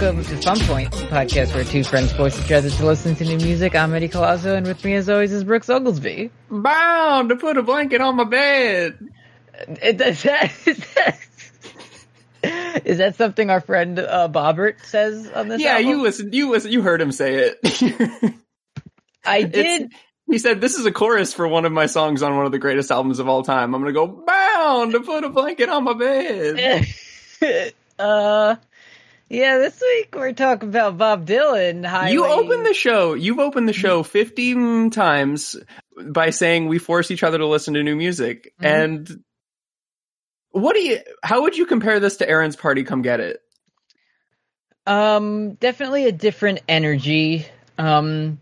welcome to Fun Point, the podcast where two friends force each other to listen to new music. I'm Eddie Colazo, and with me, as always, is Brooks Oglesby. Bound to put a blanket on my bed. Is that, is that, is that something our friend uh, Bobbert says on this Yeah, album? you listen. You listen. You heard him say it. I It's- did. He said, "This is a chorus for one of my songs on one of the greatest albums of all time." I'm gonna go bound to put a blanket on my bed. uh, yeah, this week we're talking about Bob Dylan. Highway. You opened the show. You've opened the show 15 times by saying we force each other to listen to new music. Mhm. And what do you? How would you compare this to Aaron's Party? Come get it. Um, definitely a different energy. Um,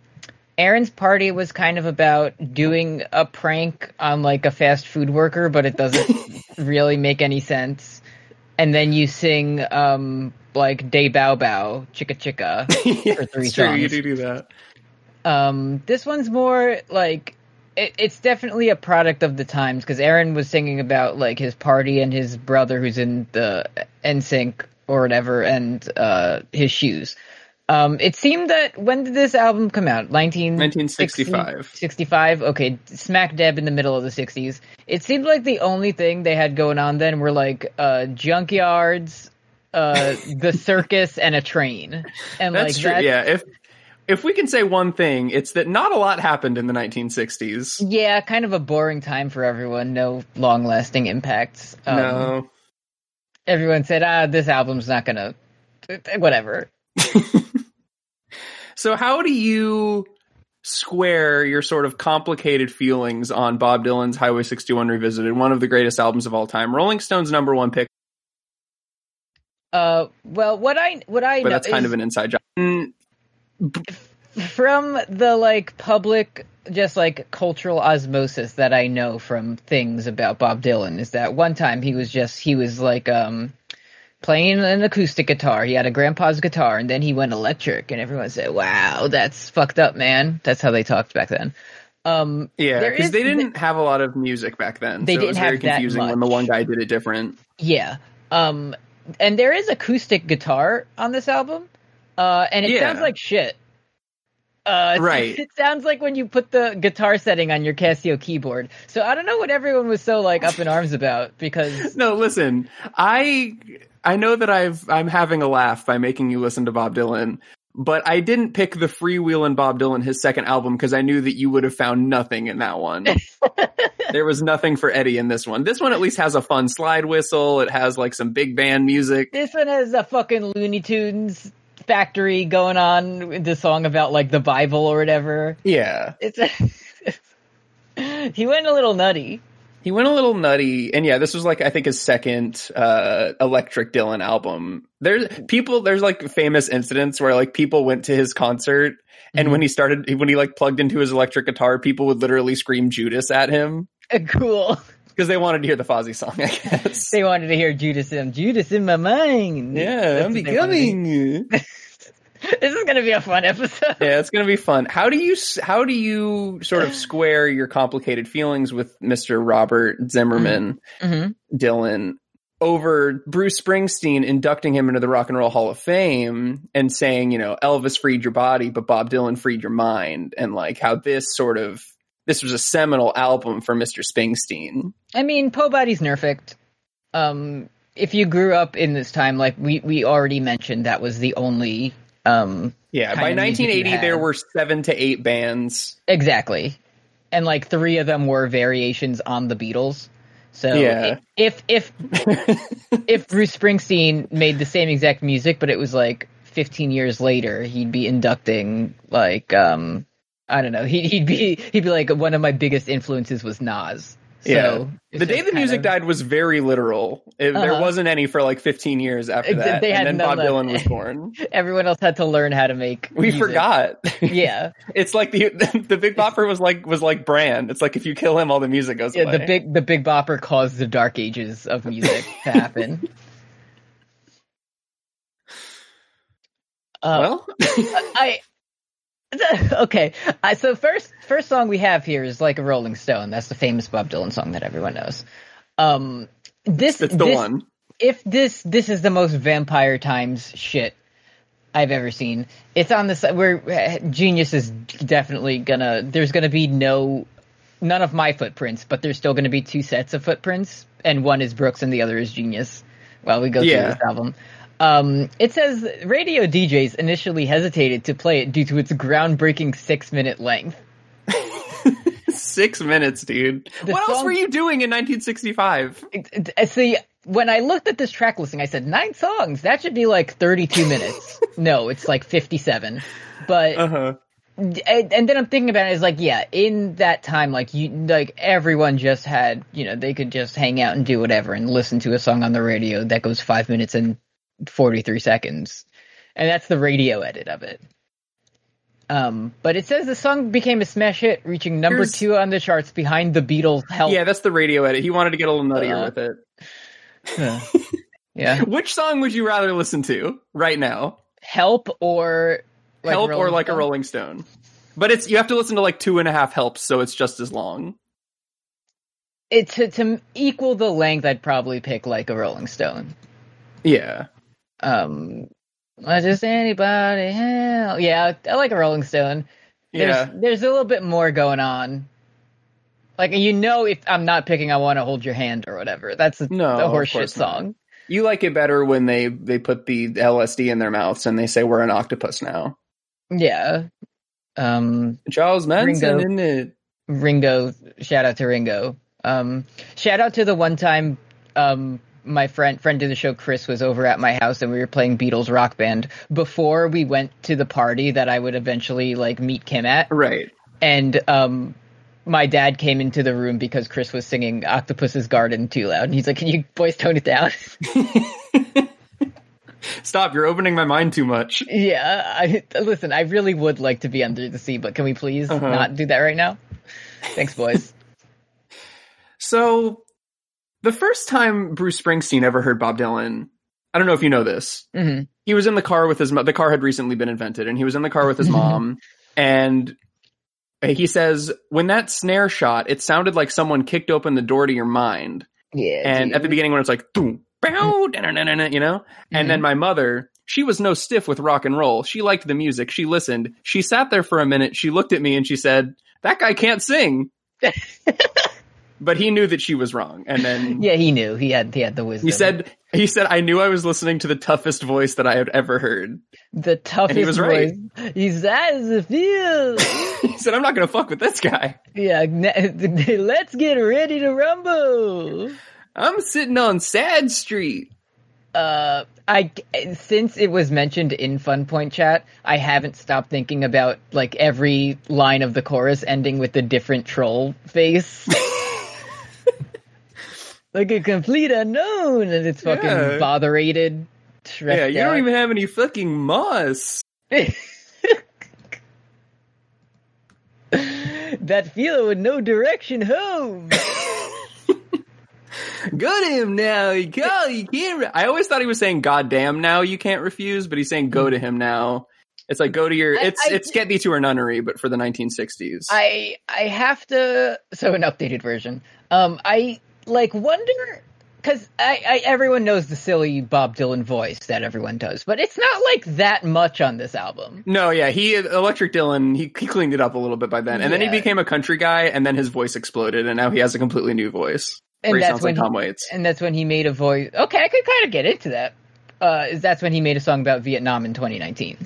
Aaron's party was kind of about doing a prank on like a fast food worker, but it doesn't really make any sense. And then you sing um like Day Bow Bow, Chicka Chicka. yeah, For three true. You do do that. Um, this one's more like it, it's definitely a product of the times because Aaron was singing about like his party and his brother who's in the NSYNC or whatever and uh his shoes. Um, it seemed that when did this album come out? 19, 1965. 65? Okay, smack dab in the middle of the 60s. It seemed like the only thing they had going on then were like uh junkyards, uh the circus and a train. And That's like true. that's- Yeah. If if we can say one thing, it's that not a lot happened in the 1960s. Yeah, kind of a boring time for everyone. No long lasting impacts. Um, no. Everyone said, ah, this album's not gonna. Whatever. So how do you square your sort of complicated feelings on Bob Dylan's Highway 61 Revisited, one of the greatest albums of all time? Rolling Stone's number one pick, Uh, well, what I what I but know that's kind of an inside job. Mm, from the like public, just like cultural osmosis that I know from things about Bob Dylan is that one time he was just he was like um playing an acoustic guitar. He had a grandpa's guitar, and then he went electric, and everyone said, "Wow, that's fucked up, man." That's how they talked back then. Um, Yeah, because they didn't have a lot of music back then. They so it was didn't very have that confusing when the one guy did it different. Yeah. Um and there is acoustic guitar on this album. Uh and it Yeah. sounds like shit. Uh Right. It sounds like when you put the guitar setting on your Casio keyboard. So I don't know what everyone was so like up in arms about because No, listen, I I know that I've I'm having a laugh by making you listen to Bob Dylan, but I didn't pick the Freewheelin' Bob Dylan, his second album, because I knew that you would have found nothing in that one. there was nothing for Eddie in this one. This one at least has a fun slide whistle. It has like some big band music. this one has a fucking Looney Tunes factory going on with the song about like the Bible or whatever. Yeah. It's a He went a little nutty. He went a little nutty, and yeah, this was like I think his second uh, Electric Dylan album. There's people, there's like famous incidents where like people went to his concert, and Mhm. when he started, when he like plugged into his electric guitar, people would literally scream Judas at him Cool. because they wanted to hear the Fozzy song. I guess. They wanted to hear Judas in Judas in my mind. yeah, That's I'm what they wanted to hear. becoming. This is gonna be a fun episode. yeah, it's gonna be fun. How do you how do you sort of square your complicated feelings with Mr. Robert Zimmerman? hmm Dylan over Bruce Springsteen inducting him into the Rock and Roll Hall of Fame and saying, you know, Elvis freed your body, but Bob Dylan freed your mind, and like how this sort of this was a seminal album for Mr. Springsteen. I mean, Po Body's Nerfect. Um, if you grew up in this time, like we we already mentioned, that was the only um Yeah, by of music you 1980 there were seven to eight bands. exactly, and like three of them were variations on the Beatles. So Yeah. if if if Bruce Springsteen made the same exact music, but it was like 15 years later, he'd be inducting like um I don't know. He'd he'd be he'd be like one of my biggest influences was Nas. So Yeah. the day the music of- died was very literal. It, There Uh-huh. wasn't any for like 15 years after that, and then Bob Dylan was born. everyone else had to learn how to make. We music. forgot. Yeah, It's like the the Big Bopper was like was like Brand. It's like if you kill him, all the music goes yeah. away. The big the Big Bopper caused the dark ages of music to happen. Uh, well, I okay, uh, so first first song we have here is like a Rolling Stone. That's the famous Bob Dylan song that everyone knows. Um, this It's the this, one. If this this is the most Vampire Times shit I've ever seen. It's on this where uh, Genius is definitely gonna. There's gonna be no none of my footprints, but there's still gonna be two sets of footprints, and one is Brooks and the other is Genius. While we go Yeah. through this album. Um, it says radio DJs initially hesitated to play it due to its groundbreaking six minute length. Six minutes, dude. The what else were you doing in 1965? It- it- I See, when I looked at this track listing, I said nine songs. That should be like 32 minutes. no, it's like 57. But Uh huh. and, and then I'm thinking about it is like, yeah, in that time, like you, like everyone just had, you know, they could just hang out and do whatever and listen to a song on the radio that goes five minutes and 43 seconds. And that's the radio edit of it. Um, but it says the song became a smash hit, reaching number Here's- two on the charts behind the Beatles' Help. Yeah, that's the radio edit. He wanted to get a little nuttier Uh, with it. yeah. Which song would you rather listen to right now? Help or like Help or Rolling like a Rolling Stone? But it's you have to listen to like two and a half helps, so it's just as long. It, to, to equal the length, I'd probably pick like a Rolling Stone. Yeah. Um, what does anybody hell? Yeah, I like a Rolling Stone. There's, Yeah. there's a little bit more going on. Like you know, if I'm not picking, I want to hold your hand or whatever. That's a, No, a horseshit not. song. You like it better when they they put the LSD in their mouths and they say we're an octopus now. Yeah. Um, Charles Manson, Ringo. isn't it? Ringo, shout out to Ringo. Um, shout out to the one time, um, my friend, friend of the show, Chris was over at my house and we were playing Beatles rock band before we went to the party that I would eventually like meet Kim at. Right. and um my dad came into the room because Chris was singing Octopus's Garden too loud. And he's like, Can you boys tone it down? Stop! You're opening my mind too much. yeah, I listen, I really would like to be under the sea, but can we please Uh-huh. not do that right now? Thanks, boys. So, the first time Bruce Springsteen ever heard Bob Dylan, I don't know if you know this. hmm He was in the car with his the car had recently been invented, and he was in the car with his mom, and he says when that snare shot, it sounded like someone kicked open the door to your mind. Yeah. And at the beginning, when it's like, boom, bow, you know, and then my mother, she was no stiff with rock and roll. She liked the music. She listened. She sat there for a minute. She looked at me and she said, "That guy can't sing." but he knew that she was wrong, and then yeah, he knew. He had he had the wisdom. he said, "He said I knew I was listening to the toughest voice that I had ever heard." the toughest was right. voice. He's that is the feel. he said, "I'm not going to fuck with this guy. yeah, let's get ready to rumble. I'm sitting on Sad Street." uh I since it was mentioned in Fun Point chat, I haven't stopped thinking about like every line of the chorus ending with a different troll face. like a complete unknown and it's fucking Yeah. botherated. Yeah, you don't even have any fucking moss. that feeling with no direction home. Go to him now. You go. You can't. Re- I always thought he was saying "God damn now you can't refuse," but he's saying "Go to him now." It's like go to your. I- It's I- it's get thee to her nunnery, but for the 1960s. I I have to so an updated version. Um, I like wonder because I, I everyone knows the silly Bob Dylan voice that everyone does, but it's not like that much on this album. no, yeah, he Electric Dylan. He he cleaned it up a little bit by then, and then he became a country guy, and then his voice exploded, and now he has a completely new voice. And he that's when like he- Tom Waits. And that's when he made a voice. Okay, I could kind of get into that. Uh, that's when he made a song about Vietnam in 2019.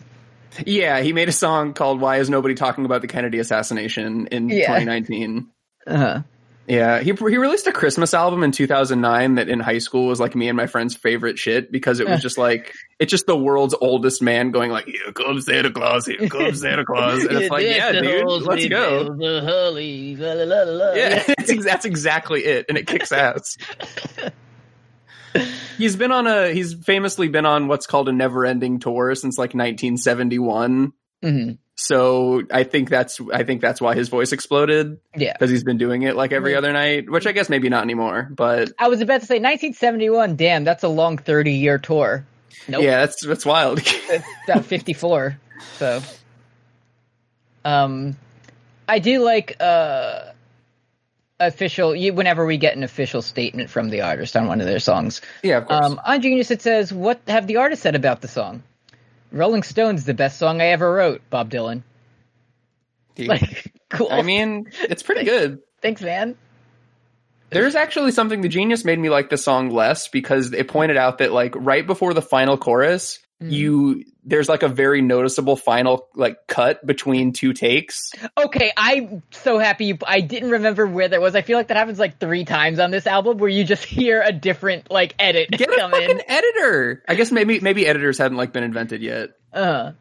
Yeah, he made a song called "Why Is Nobody Talking About the Kennedy Assassination" in Yeah. 2019. Uh-huh. Yeah, he he released a Christmas album in 2009 that in high school was like me and my friend's favorite shit because it was just like it's just the world's oldest man going like here comes Santa Claus, here comes Santa Claus, and it's like yeah, dude, let's go. Yeah, that's, ex- that's exactly it, and it kicks ass. he's been on a he's famously been on what's called a never-ending tour since like 1971. Mhm. So I think that's I think that's why his voice exploded Yeah. because he's been doing it like every other night, which I guess maybe not anymore, but I was about to say 1971. Damn, that's a long 30 year tour. Nope. yeah, that's that's wild. About 54. So Um, I do like uh official. You, whenever we get an official statement from the artist on one of their songs, Yeah, of course. um, on Genius it says, "What have the artist said about the song?" Rolling Stone's the best song I ever wrote. Bob Dylan. He- Like, cool. I mean, it's pretty good. thanks, man. There's actually something the genius made me like the song less because it pointed out that like right before the final chorus, Mhm. you there's like a very noticeable final like cut between two takes. Okay, I'm so happy you. I didn't remember where that was. I feel like that happens like three times on this album, where you just hear a different like edit Get a fucking in. editor. I guess maybe maybe editors hadn't like been invented yet. Uh,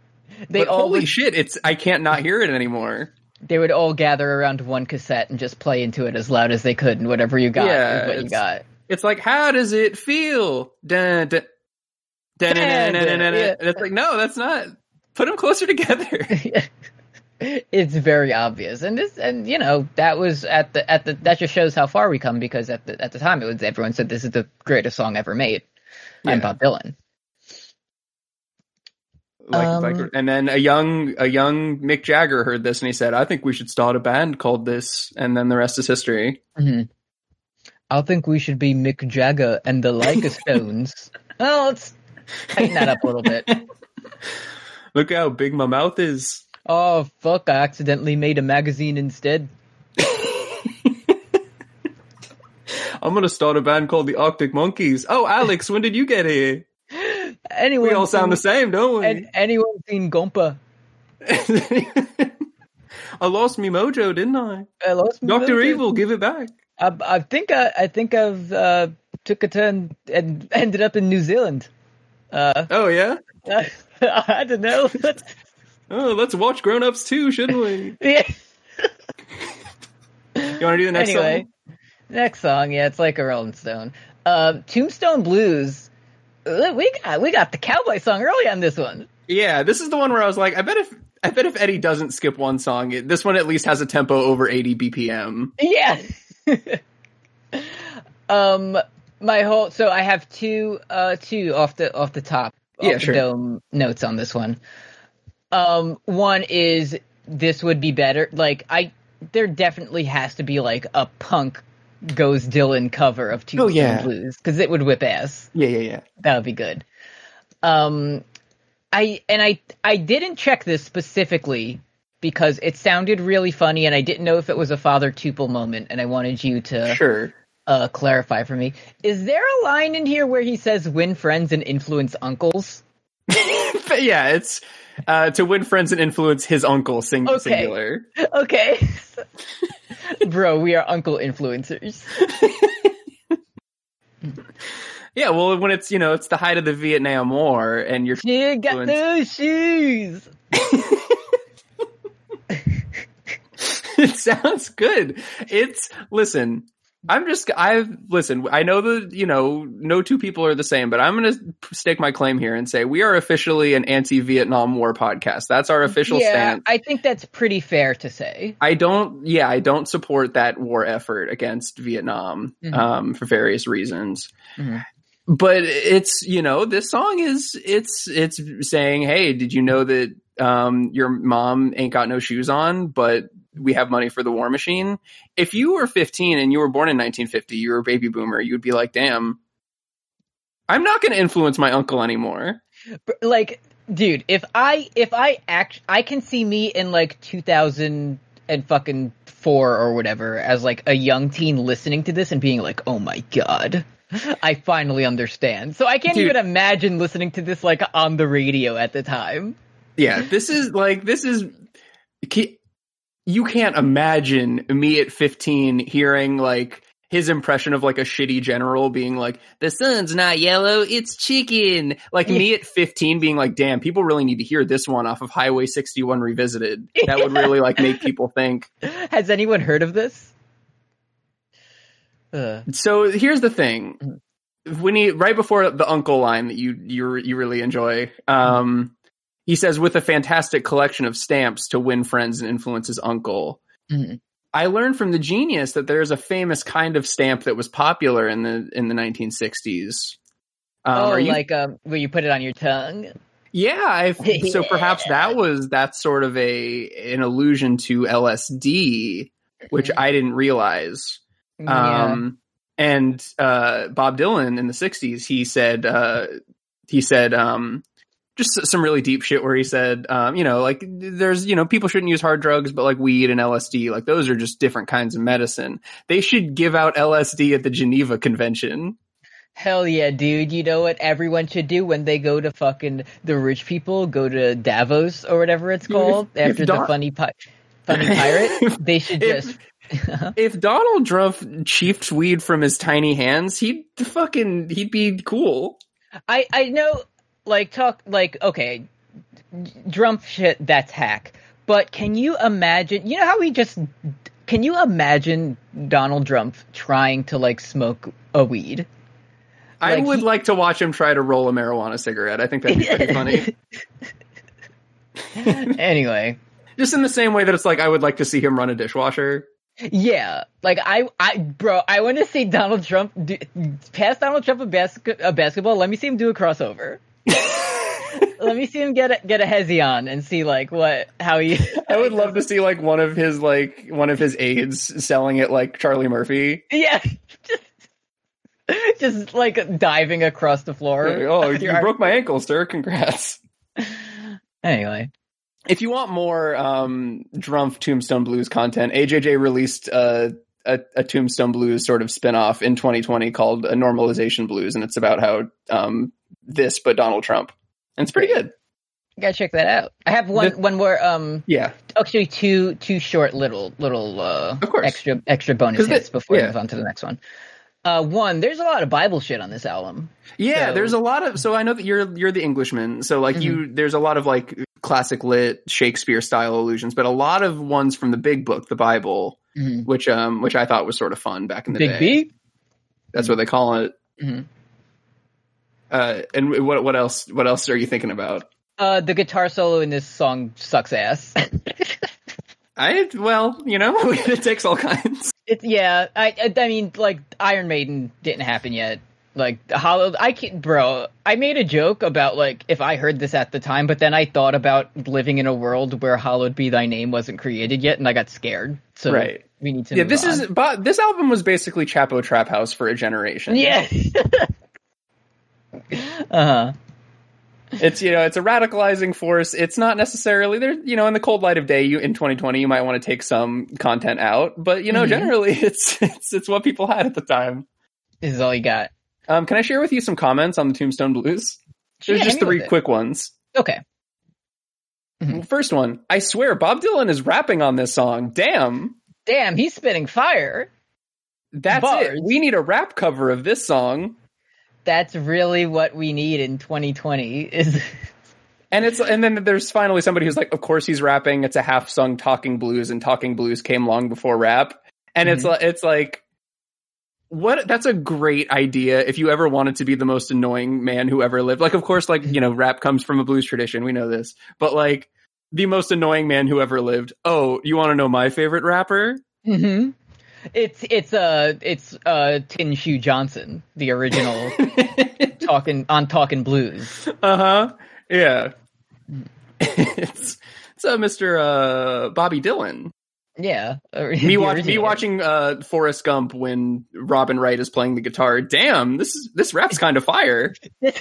they But all holy shit, it's I can't not hear it anymore. they would all gather around one cassette and just play into it as loud as they could, and whatever you got Yeah, is what you it's- got. It's like how does it feel? Dun, dun, dun, dun, dun, dun, dun, dun. Yeah. And it's like no, that's not. Put them closer together. it's very obvious, and this, and you know, that was at the at the that just shows how far we come because at the at the time it was everyone said this is the greatest song ever made. Yeah. I'm Bob Dylan. like, Um, like, and then a young a young Mick Jagger heard this and he said, "I think we should start a band called this." And then the rest is history. hmm I think we should be Mick Jagger and the Leica Stones. well, let's tighten that up a little bit. Look how big my mouth is. Oh fuck! I accidentally made a magazine instead. I'm gonna start a band called the Arctic Monkeys. Oh, Alex, when did you get here? Anyone? We all sound the same, don't we? And anyone seen Gompa? I lost me mojo, didn't I? I lost Doctor mojo. Evil, give it back. I, I think I, I think I've uh, took a turn and ended up in New Zealand. Uh, Oh yeah. I don't know. Oh, let's watch Grown Ups too, shouldn't we? yeah. You want to do the next anyway, song? next song. Yeah, it's like a Rolling Stone. Uh, Tombstone Blues. uh, We got we got the cowboy song early on this one. Yeah, this is the one where I was like, I bet if I bet if Eddie doesn't skip one song, it, this one at least has a tempo over 80 BPM. Yeah. um, my whole so I have two uh two off the off the top off Yeah, the sure. dome notes on this one. Um, one is this would be better. Like I, there definitely has to be like a punk goes Dylan cover of Tombstone Oh, yeah. Blues because it would whip ass. Yeah, yeah, yeah. That would be good. Um, I and I I didn't check this specifically because it sounded really funny and I didn't know if it was a Father Tuple moment and I wanted you to Sure. Uh, clarify for me. Is there a line in here where he says "win friends and influence uncles"? Yeah, it's uh, to win friends and influence his uncle sing- Okay. singular. Okay, bro, we are uncle influencers. Yeah, well, when it's you know it's the height of the Vietnam War and you're You got those shoes. it sounds good. It's listen. I'm just I've listen. I know that you know no two people are the same, but I'm going to stake my claim here and say we are officially an anti-Vietnam War podcast. That's our official yeah, stance. I think that's pretty fair to say. I don't. Yeah, I don't support that war effort against Vietnam Mhm. um, for various reasons. Mhm. But it's you know this song is it's it's saying hey did you know that um, your mom ain't got no shoes on but we have money for the war machine. If you were 15 and you were born in 1950, you were a baby boomer, you'd be like, damn, I'm not going to influence my uncle anymore. Like, dude, if I if I act, I can see me in like 2000 and fucking four or whatever as like a young teen listening to this and being like, oh my god. I finally understand. So I can't Dude. even imagine listening to this like on the radio at the time. Yeah, this is like, this is, you can't imagine me at 15 hearing like his impression of like a shitty general being like, the sun's not yellow, it's chicken. Like me at 15 being like, damn, people really need to hear this one off of Highway 61 Revisited. That would really like make people think. Has anyone heard of this? Uh, So here's the thing. When he right before the uncle line that you you you really enjoy, um, he says with a fantastic collection of stamps to win friends and influence his uncle. Mhm. I learned from the genius that there's a famous kind of stamp that was popular in the in the 1960s. Um, oh, you- like um, where you put it on your tongue? Yeah, I, so perhaps that was that's sort of a an allusion to LSD, which Mm-hmm. I didn't realize. yeah. Um, and uh, Bob Dylan in the '60s, he said uh, he said um, just some really deep shit where he said, um, you know, like there's you know people shouldn't use hard drugs, but like weed and LSD, like those are just different kinds of medicine. They should give out LSD at the Geneva Convention. Hell yeah, dude. You know what everyone should do when they go to fucking the rich people, go to Davos or whatever it's if- called if after Don- the funny pi- funny pirate. they should If- just If Donald Trump chiefed weed from his tiny hands, he'd fucking he'd be cool. I I know like talk like okay, Trump shit that's hack. But can you imagine? You know how we just can you imagine Donald Trump trying to like smoke a weed? I Like, would he- like to watch him try to roll a marijuana cigarette. I think that'd be pretty funny. anyway, Just in the same way that it's like I would like to see him run a dishwasher. yeah, like I I bro, I want to see Donald Trump do, pass Donald Trump a, basket a basketball. Let me see him do a crossover. Let me see him get a, get a hezzy on and see like what how he. I would love to see like one of his like one of his aides selling it like Charlie Murphy. Yeah. Just, just like diving across the floor. oh, you broke my ankle, sir. Congrats. Anyway. If you want more um Drumpf Tombstone Blues content, AJJ released uh, a a Tombstone Blues sort of spin-off in 2020 called a Normalization Blues, and it's about how um this but Donald Trump. And it's pretty good. You gotta check that out. I have one The- one more um Yeah. actually two two short little little uh Of course. extra extra bonus 'Cause the- hits before yeah. we move on to the next one. Uh one, there's a lot of Bible shit on this album. Yeah, So- there's a lot of so I know that you're you're the Englishman, so like you there's a lot of like classic lit Shakespeare style allusions, but a lot of ones from the big book, the Bible, Mhm. which um which I thought was sort of fun back in the Big day. Big B? That's what they call it. Uh and what what else what else are you thinking about? Uh the guitar solo in this song sucks ass. I well, you know, it takes all kinds. It's yeah. I I mean, like Iron Maiden didn't happen yet. Like Hollow, I can't, bro. I made a joke about like if I heard this at the time, but then I thought about living in a world where "Hallowed Be Thy Name" wasn't created yet, and I got scared. So Right. we need to. Yeah, this on. is but this album was basically Chapo Trap House for a generation. yeah. uh huh. it's you know it's a radicalizing force it's not necessarily there you know in the cold light of day you in 2020 you might want to take some content out but you know Mhm. generally it's it's it's what people had at the time This is all you got. um can i share with you some comments on the tombstone blues there's Yeah, just three quick ones Okay. Mhm. first one i swear bob dylan is rapping on this song damn Damn, he's spitting fire. that's Bars. it we need a rap cover of this song That's really what we need in 2020. Is and it's and then there's finally somebody who's like of course he's rapping. It's a half sung talking blues and talking blues came long before rap. And it's Mhm. like it's like what that's a great idea if you ever wanted to be the most annoying man who ever lived. Like of course like you know rap comes from a blues tradition. We know this. But like the most annoying man who ever lived. Oh you want to know my favorite rapper? Hmm It's it's uh it's uh Tin Shoe Johnson, the original talking on Talking Blues. uh-huh yeah it's it's uh, mr uh bobby dylan Yeah, me, the watch, me watching uh, Forrest Gump when Robin Wright is playing the guitar. Damn, this is this rap's kind of fire. you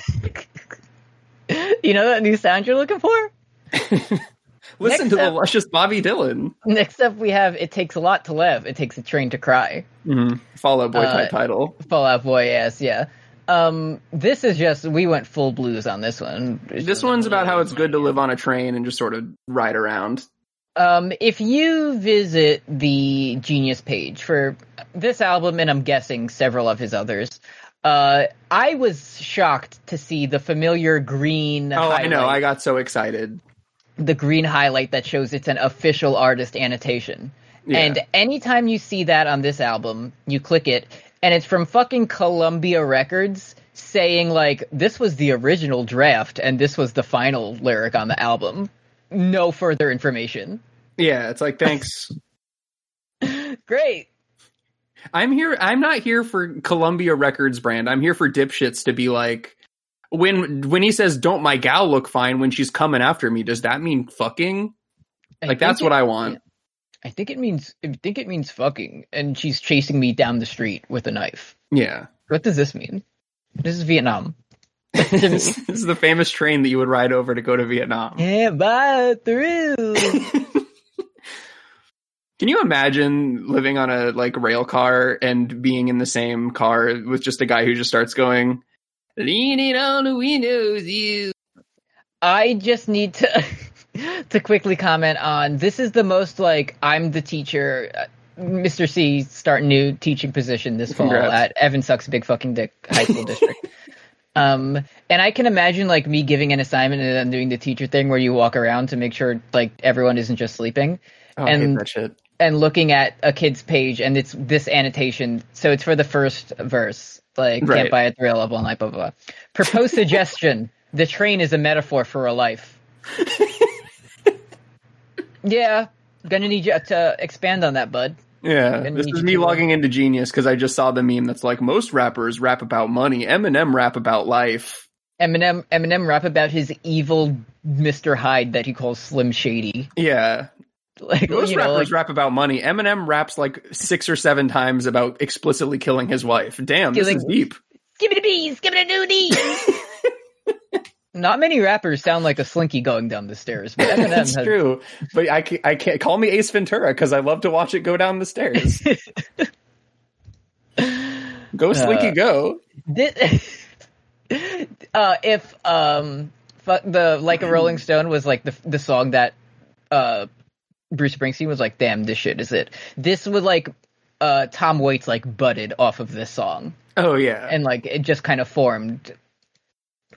know that new sound you're looking for? Listen Next to the up- luscious Bobby Dylan. Next up, we have "It Takes a Lot to Live." It takes a train to cry. Mm-hmm. Fall Out Boy Uh, type title. Fallout Boy, yes, yeah. Um, this is just we went full blues on this one. This one's about how it's good to live on a train and just sort of ride around. Um, if you visit the Genius page for this album, and I'm guessing several of his others, uh, I was shocked to see the familiar green. Oh, I know. I got so excited. The green highlight that shows it's an official artist annotation. Yeah. And anytime you see that on this album, you click it, and it's from fucking Columbia Records saying like this was the original draft and this was the final lyric on the album. No further information. Yeah, it's like thanks. Great. I'm here. I'm not here for Columbia Records brand. I'm here for dipshits to be like, when when he says "Don't my gal look fine when she's coming after me"? Does that mean fucking? Like that's think what I want. I think it means. I think it means fucking, and she's chasing me down the street with a knife. Yeah. What does this mean? This is Vietnam. this is the famous train that you would ride over to go to Vietnam. Yeah, bye through. Can you imagine living on a like rail car and being in the same car with just a guy who just starts going, leaning on the windows, you. I just need to to quickly comment on this is the most like I'm the teacher. uh, Mr. C start new teaching position this fall Congrats. at Evan Sucks Big Fucking Dick High School District. Um, and I can imagine like me giving an assignment and then doing the teacher thing where you walk around to make sure like everyone isn't just sleeping Oh, And- and looking at a kid's page and it's this annotation. So it's for the first verse, like Right. can't buy a thrill level night, blah blah. blah. Proposed suggestion: the train is a metaphor for a life. yeah, gonna need you to expand on that, bud. Yeah, this is me logging into Genius because I just saw the meme that's like most rappers rap about money, Eminem rap about life. Eminem Eminem rap about his evil Mr. Hyde that he calls Slim Shady. Yeah, Like most you know, rappers like, rap about money. Eminem raps like six or seven times about explicitly killing his wife. Damn, this Killing- is deep. give me the bees, give it a nudie. Not many rappers sound like a slinky going down the stairs, but Eminem That's has true, but I can't, I can't call me Ace Ventura because I love to watch it go down the stairs. go Slinky, Uh, go! This, uh, if um, fu- the like a Rolling Stone was like the the song that uh Bruce Springsteen was like, damn, this shit is it. This was like uh Tom Waits like butted off of this song, Oh yeah, and like it just kind of formed.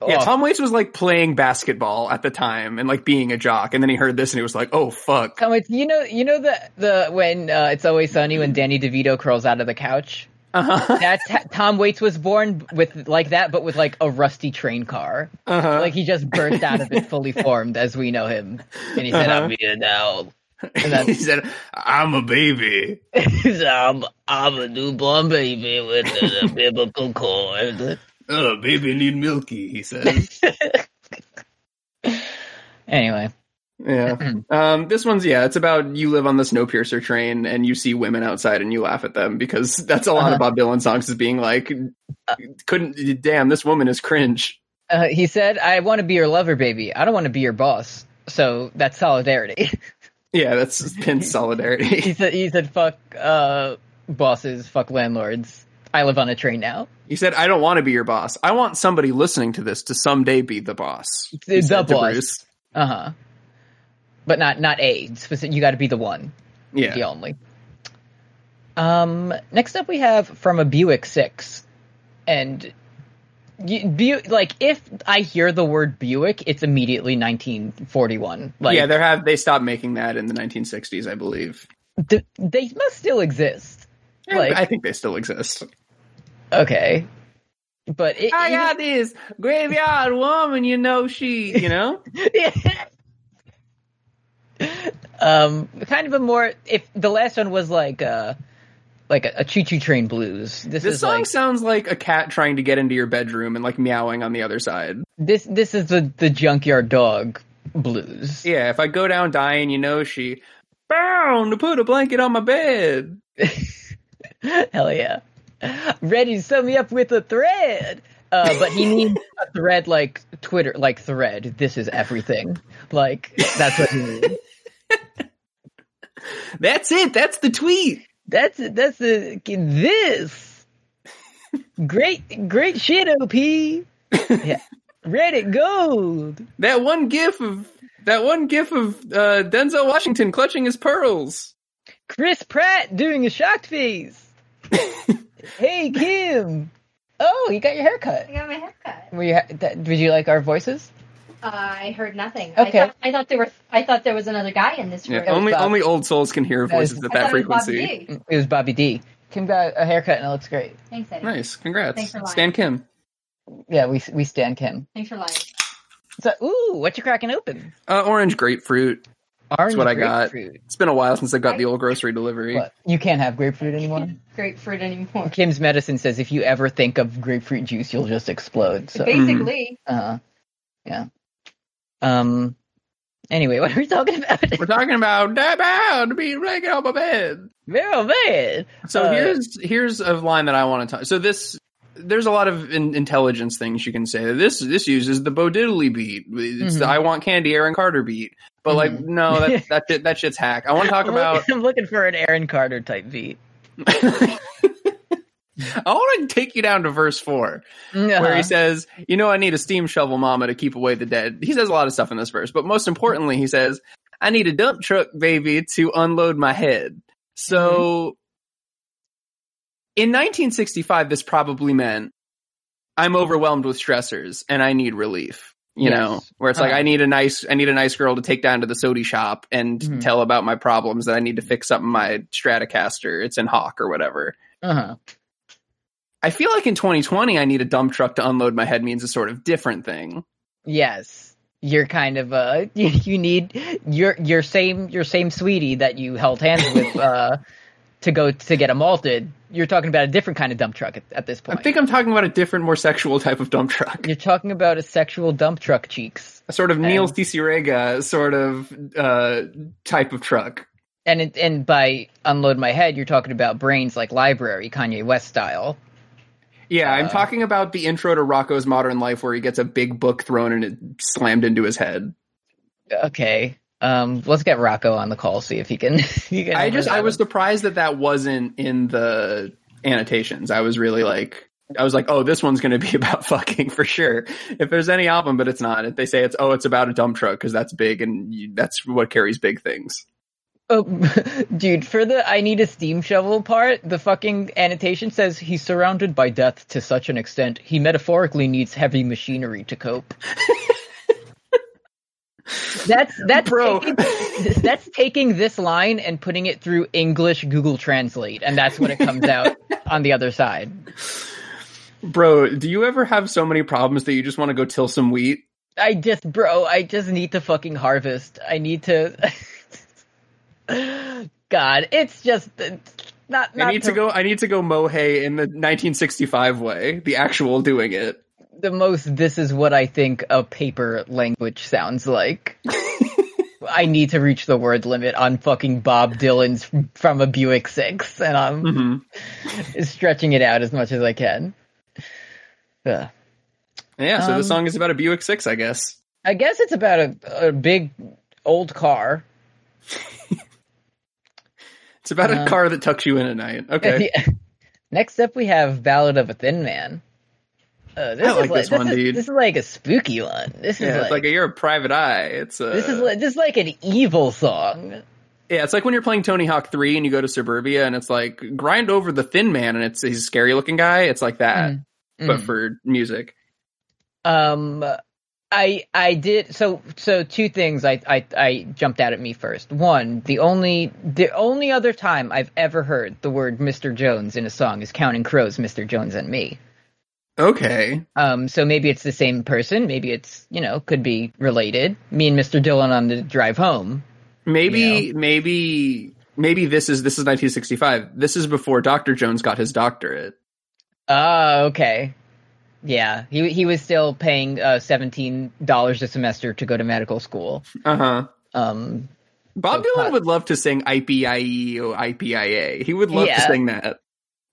yeah. off. Tom Waits was like playing basketball at the time and like being a jock, and then he heard this and he was like, "Oh fuck!" Tom Waits, you know, you know the the when uh, it's always sunny when Danny DeVito curls out of the couch. Uh-huh. That's ha- Tom Waits was born with like that, but with like a rusty train car. Uh-huh. Like he just burst out of it fully formed as we know him, and he said, Uh-huh. "I'm here now." He said, "I'm a baby." He said, I'm, I'm a newborn baby with a biblical cord. Oh, baby need milky. He says. Anyway, Yeah. Um, this one's yeah. It's about you live on the Snowpiercer train and you see women outside and you laugh at them because that's a lot Uh-huh. of Bob Dylan songs is being like, couldn't damn this woman is cringe. uh, he said, "I want to be your lover, baby. I don't want to be your boss." So that's solidarity. Yeah, that's pin he solidarity. said, "He said, fuck uh, bosses, fuck landlords. I live on a train now." he said, "I don't want to be your boss. I want somebody listening to this to someday be the boss." he The boss. Uh huh. But not not a. You got to be the one. Yeah. the only. Um, next up we have from a Buick Six, and you, Bu- like if I hear the word Buick, it's immediately 1941. Like, yeah, they have they stopped making that in the 1960s, I believe. th- they must still exist. Like- I think they still exist. Okay, but it, I got this graveyard woman, you know she, you know. um, kind of a more if the last one was like uh like a, a choo choo train blues. This, This is song like sounds like a cat trying to get into your bedroom and like meowing on the other side. this this is the the junkyard dog blues. Yeah, if I go down dying, you know she bound to put a blanket on my bed. Hell yeah. Ready to sew me up with a thread. Uh, but he needs a thread like Twitter, like thread. This is everything. Like, that's what he needs. That's it. That's the tweet. That's it. That's the, this. Great, great shit, OP. Yeah. Reddit gold. That one gif of that one gif of uh, Denzel Washington clutching his pearls. Chris Pratt doing a shocked face. hey, Kim. Oh, you got your haircut. I got my haircut. Were you, ha- that, did you like our voices? Uh, I heard nothing. Okay. I thought, I thought there were. I thought there was another guy in this room. Yeah, only only old souls can hear That is- voices at that thought it was frequency. It was Bobby D. Kim got a haircut and it looks great. Thanks, Eddie. Nice, congrats, Thanks for lying. Stan Kim. Yeah, we we stand Kim. Thanks for lying. So, ooh, what you cracking open? Uh, orange grapefruit. Orange what I got. It's been a while since I got the old grocery delivery. What? You can't have grapefruit anymore. Grapefruit anymore. Kim's medicine says if you ever think of grapefruit juice, you'll just explode. So, Basically, uh, yeah. Um. Anyway, what are we talking about? We're talking about that bound to be breaking out my bed. oh man. So Uh, here's here's a line that I want to talk. So this there's a lot of in, intelligence things you can say. This this uses the Bo Diddley beat. It's the Mhm. I want candy Aaron Carter beat. But like Mhm. no, that that shit, that shit's hack. I want to talk I'm about. looking- I'm looking for an Aaron Carter type beat. I want to take you down to verse four. where Uh-huh. he says, "You know, I need a steam shovel, mama, to keep away the dead." He says a lot of stuff in this verse, but most importantly, he says, "I need a dump truck, baby, to unload my head." So, in 1965, this probably meant I'm overwhelmed with stressors and I need relief. You Yes. know, where it's like Uh-huh. I need a nice, I need a nice girl to take down to the sody shop and Mhm. tell about my problems that I need to fix up my Stratocaster. It's in Hawk or whatever. uh-huh. I feel like in 2020, I need a dump truck to unload my head means a sort of different thing. Yes. You're kind of uh you, need your your same your same sweetie that you held hands with uh to go to get a malted. You're talking about a different kind of dump truck at, at this point. I think I'm talking about a different, more sexual type of dump truck. You're talking about a sexual dump truck cheeks. A sort of Neil Cicierega sort of uh, type of truck. And it, and by unload my head, you're talking about brains like library, Kanye West style. Yeah, I'm Uh, talking about the intro to Rocko's Modern Life where he gets a big book thrown and it slammed into his head. Okay. Um, let's get Rocko on the call, see if he can. he can I just, I was surprised that that wasn't in the annotations. I was really like, I was like, oh, this one's going to be about fucking for sure. If there's any album, but it's not. If they say it's, oh, it's about a dump truck because that's big and you, that's what carries big things. Oh, dude, for the I need a steam shovel part, the fucking annotation says he's surrounded by death to such an extent he metaphorically needs heavy machinery to cope. that's that's Bro. taking, that's taking this line and putting it through English Google Translate, and that's what it comes out on the other side. Bro, do you ever have so many problems that you just want to go till some wheat? I just, bro, I just need to fucking harvest. I need to. God, it's just not. not I need to go. I need to go mow hay in the 1965 way, the actual doing it. the most this is what I think a paper language sounds like. I need to reach the word limit on fucking Bob Dylan's from a Buick 6 and I'm hmm stretching it out as much as I can. Ugh. Yeah, so Um, the song is about a Buick Six, I guess. I guess it's about a, a big old car. It's about a Um, car that tucks you in at night. Okay, Next up we have Ballad of a Thin Man. Uh, this I is like this one, is, dude. This is like a spooky one. This is like, it's like a, you're a private eye. It's a, this is like this is like an evil song. yeah, it's like when you're playing Tony Hawk Three and you go to Suburbia and it's like grind over the Thin Man and it's he's a scary looking guy. It's like that, Mm. but Mm. for music. Um, I I did so so two things I, I I jumped out at me first. One, the only the only other time I've ever heard the word Mr. Jones in a song is Counting Crows, Mr. Jones and Me. Okay, Um, so maybe it's the same person. Maybe it's you know could be related. Me and Mr. Dylan on the drive home. maybe maybe maybe this is this is 1965. This is before Dr. Jones got his doctorate. Oh, okay. Yeah, he he was still paying uh, seventeen dollars a semester to go to medical school. Uh huh. Um, Bob So Dylan would love to sing IPIE or IPIA. He would love to sing that.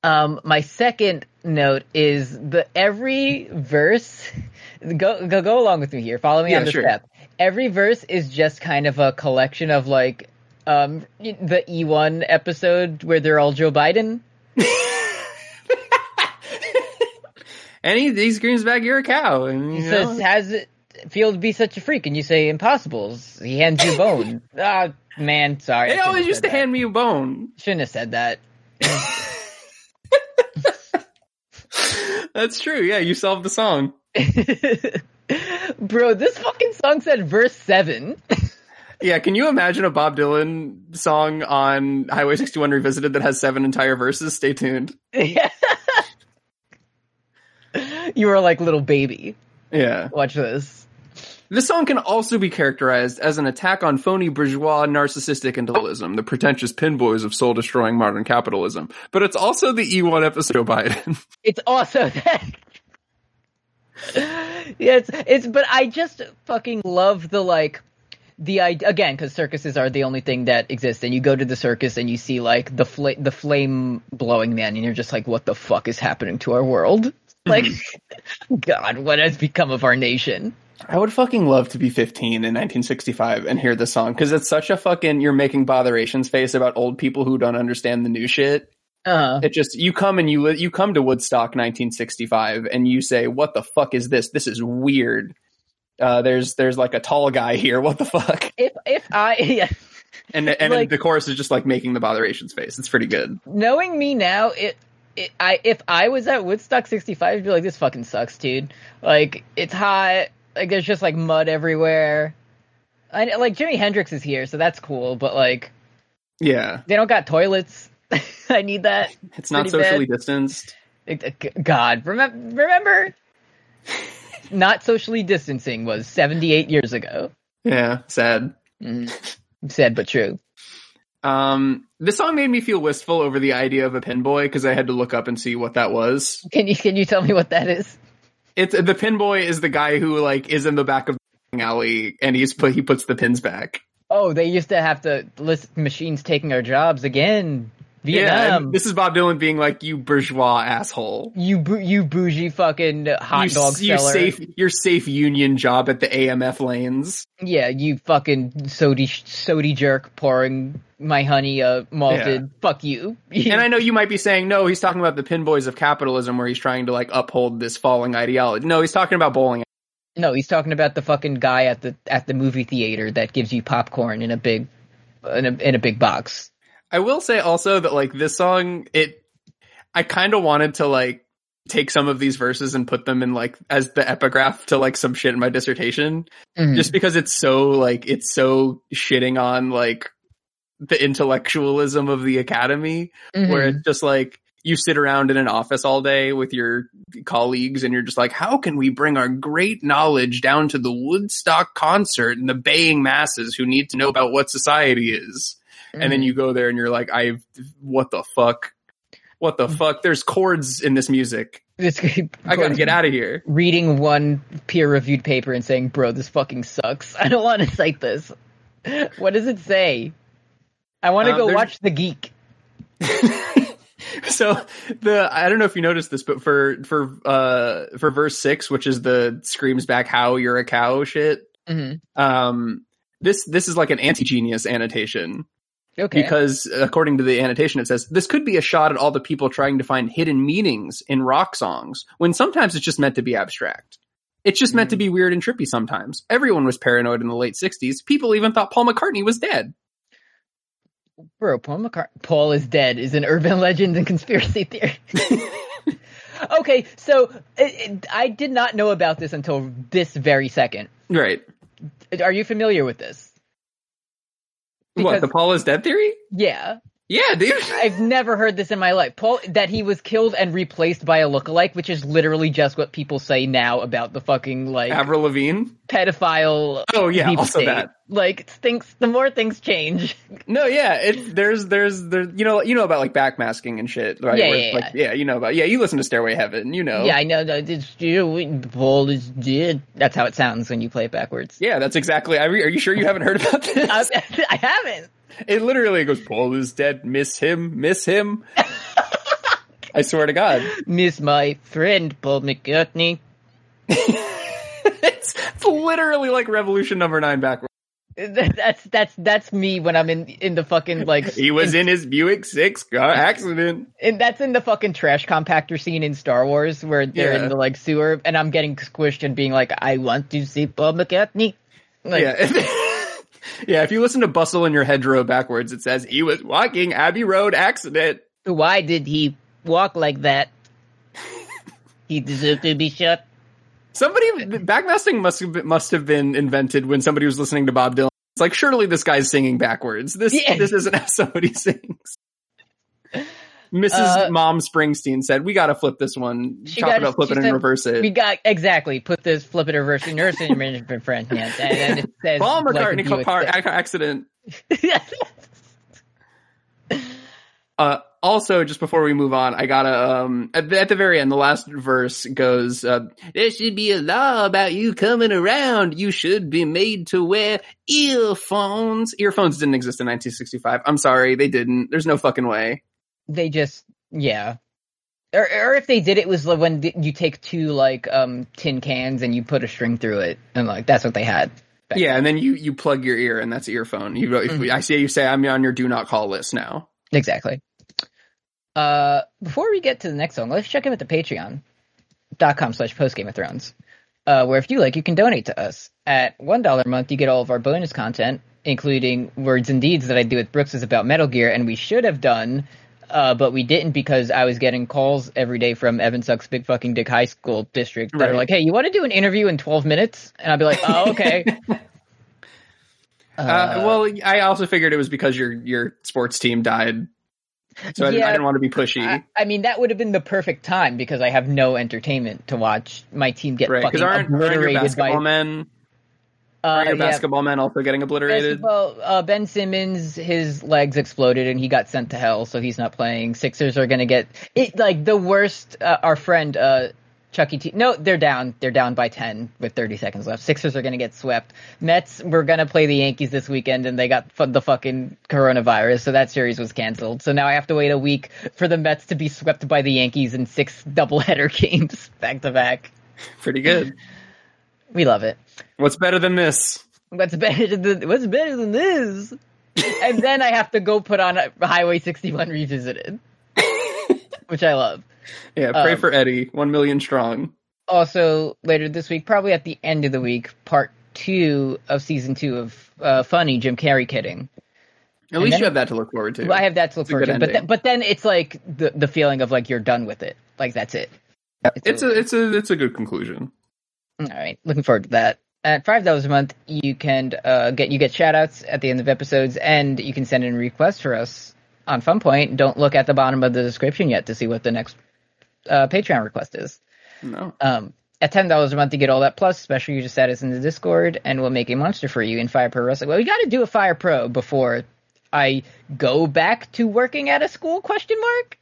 Um, my second note is the every verse. Go go go along with me here. Follow me Yeah, on the sure. step. Every verse is just kind of a collection of like um the E1 episode where they're all Joe Biden. and he, he screams back, "You're a cow!" And He know, says, "Has it feel to be such a freak?" And you say, "Impossibles." He hands you a bone. Ah, man, sorry. They always used to that. hand me a bone. Shouldn't have said that. That's true. Yeah, you solved the song. Bro, this fucking song said verse seven. Yeah, can you imagine a Bob Dylan song on Highway 61 Revisited that has seven entire verses? Stay tuned. You were like little baby. Yeah. Watch this. This song can also be characterized as an attack on phony bourgeois narcissistic individualism, the pretentious pinboys of soul destroying modern capitalism. But it's also the E1 episode of Biden. It's also that. it's it's. But I just fucking love the like the idea again because circuses are the only thing that exists and you go to the circus and you see like the fl- the flame blowing man, and you're just like, what the fuck is happening to our world? Like, God, what has become of our nation? I would fucking love to be 15 in 1965 and hear this song because it's such a fucking you're making botherations face about old people who don't understand the new shit. Uh, It just you come and you you come to Woodstock 1965 and you say, "What the fuck is this? This is weird." Uh, there's there's like a tall guy here. What the fuck? if if I yeah, And and Like- the chorus is just like making the botherations face. It's pretty good. knowing me now, it. It, I if I was at Woodstock 65, I'd be like, this fucking sucks, dude. Like it's hot. Like there's just like mud everywhere. I like Jimi Hendrix is here, so that's cool. But like Yeah, they don't got toilets. I need that. it's not socially bad. distanced. God, remember? Remember? Not socially distancing was 78 years ago. Yeah, sad. Mm, sad but true. Um, this song made me feel wistful over the idea of a pinboy because I had to look up and see what that was. Can you can you tell me what that is? It's the pinboy is the guy who like is in the back of the alley and he's put he puts the pins back. Oh, they used to have to list machines taking our jobs again. Yeah, Vietnam. and this is Bob Dylan being like, "You bourgeois asshole." you you bougie fucking hot you, dog you seller. safe your safe union job at the AMF lanes. Yeah, you fucking sody sody jerk pouring my honey uh malted. Fuck you. And I know you might be saying, no, he's talking about the pinboys of capitalism where he's trying to like uphold this falling ideology. No, he's talking about bowling. No, he's talking about the fucking guy at the at the movie theater that gives you popcorn in a big in a in a big box. I will say also that like this song, it, I kind of wanted to like take some of these verses and put them in like as the epigraph to like some shit in my dissertation, Mhm. just because it's so like it's so shitting on like the intellectualism of the academy. where Mhm. it's just like you sit around in an office all day with your colleagues and you're just like, how can we bring our great knowledge down to the Woodstock concert and the baying masses who need to know about what society is? And Mm-hmm. then you go there and you're like, I've, what the fuck? What the fuck? There's chords in this music. This- I gotta get out of here. reading one peer reviewed paper and saying, "Bro, this fucking sucks. I don't want to cite this." What does it say? I want to Um, go there's- watch The Geek. so the I don't know if you noticed this, but for for uh for verse six, which is the screams back how you're a cow shit, Mhm. um this this is like an anti-genius annotation Okay. because according to the annotation it says this could be a shot at all the people trying to find hidden meanings in rock songs when sometimes it's just meant to be abstract it's just meant to hmm. be weird and trippy sometimes everyone was paranoid in the late 60s people even thought paul mccartney was dead Bro, Paul McCart- Paul is dead is an urban legend and conspiracy theory. okay, so it, it, I did not know about this until this very second. right Are you familiar with this? What the paul is dead theory Yeah. Yeah dude I've never heard this in my life. Paul that he was killed and replaced by a lookalike, which is literally just what people say now about the fucking like avril lavigne pedophile. Oh, yeah, also state. that. Like things, the more things change. No, yeah, it there's there's there you know you know about like backmasking and shit, right? Yeah, Where, yeah, like, yeah, you know about yeah, you listen to Stairway Heaven, you know. Yeah, I know that it's true. Paul is dead. That's how it sounds when you play it backwards. Yeah, that's exactly. I re- are you sure you haven't heard about this? I, I haven't. It literally goes, "Paul is dead. Miss him. Miss him." I swear to God, Miss my friend Paul McCartney. it's, it's literally like Revolution Number Nine backwards. That's that's that's me when I'm in in the fucking like He was in his Buick Six car accident. And that's in the fucking trash compactor scene in Star Wars where they're Yeah. in the like sewer and I'm getting squished and being like, I want to see Paul McCartney. Like, yeah. yeah, if you listen to Bustle in Your Hedgerow backwards, it says he was walking Abbey Road accident. Why did he walk like that? he deserved to be shot. Somebody backmasking must have been, must have been invented when somebody was listening to Bob Dylan. It's like surely this guy's singing backwards. This Yeah. this isn't how somebody sings. Mrs. Uh, Mom Springsteen said, "We got to flip this one. Talk gotta- about flip it and said, reverse it." We got exactly put this flip it reverse in your senior management friend hands, and then it says Paul McCartney car accept- accident. Uh, also, just before we move on, I gotta um at the, at the very end, the last verse goes, uh, "There should be a law about you coming around. You should be made to wear earphones." Earphones didn't exist in 1965. I'm sorry, they didn't. There's no fucking way. They just yeah. Or, or if they did, it was like when you take two like um tin cans and you put a string through it, and like that's what they had. Yeah, and then you you plug your ear, and that's earphone. You if Mhm. I see you say I'm on your do not call list now. Exactly. Uh, before we get to the next song, let's check in with the Patreon.com slash post Game of Thrones, uh, where if you like, you can donate to us. At $1 a month, you get all of our bonus content, including words and deeds that I do with Brooks is about Metal Gear, and we should have done, uh, but we didn't because I was getting calls every day from Evan Suck's Big Fucking Dick High School District that are like, hey, you want to do an interview in 12 minutes? And I'd be like, oh, okay. Uh, well, I also figured it was because your your sports team died, so I, didn't, I didn't want to be pushy. I, I mean, that would have been the perfect time because I have no entertainment to watch my team get Right, fucking aren't, aren't your obliterated basketball by. men, Uh, your yeah, basketball men also getting obliterated? Well, uh, ben Simmons, his legs exploded and he got sent to hell, so he's not playing. Sixers are going to get it like the worst. Uh, our friend uh, Chucky T. No, they're down. They're down by ten with 30 seconds left. Sixers are going to get swept. Mets were going to play the Yankees this weekend and they got fu- the fucking coronavirus, so that series was canceled. So now I have to wait a week for the Mets to be swept by the Yankees in six doubleheader games back to back. Pretty good. We love it. What's better than this? What's better than what's better than this? and then I have to go put on Highway 61 Revisited, which I love. Yeah, pray Um, for Eddie. One million strong. Also, later this week, probably at the end of the week, part two of season two of uh, Funny Jim Carrey kidding. At least then- you have that to look forward to. I have that to look a forward to, but then, but then it's like the the feeling of like you're done with it, like that's it. it's a it's a it's a good conclusion. All right, looking forward to that. At five dollars a month, you can uh, get you get shout outs at the end of episodes, and you can send in requests for us on FunPoint. Don't look at the bottom of the description yet to see what the next uh, Patreon request is. No. Um, at ten dollars a month, you get all that plus special user status in the Discord, and we'll make a monster for you in Fire Pro Wrestling. Well, we got to do a Fire Pro before I go back to working at a school? Question mark.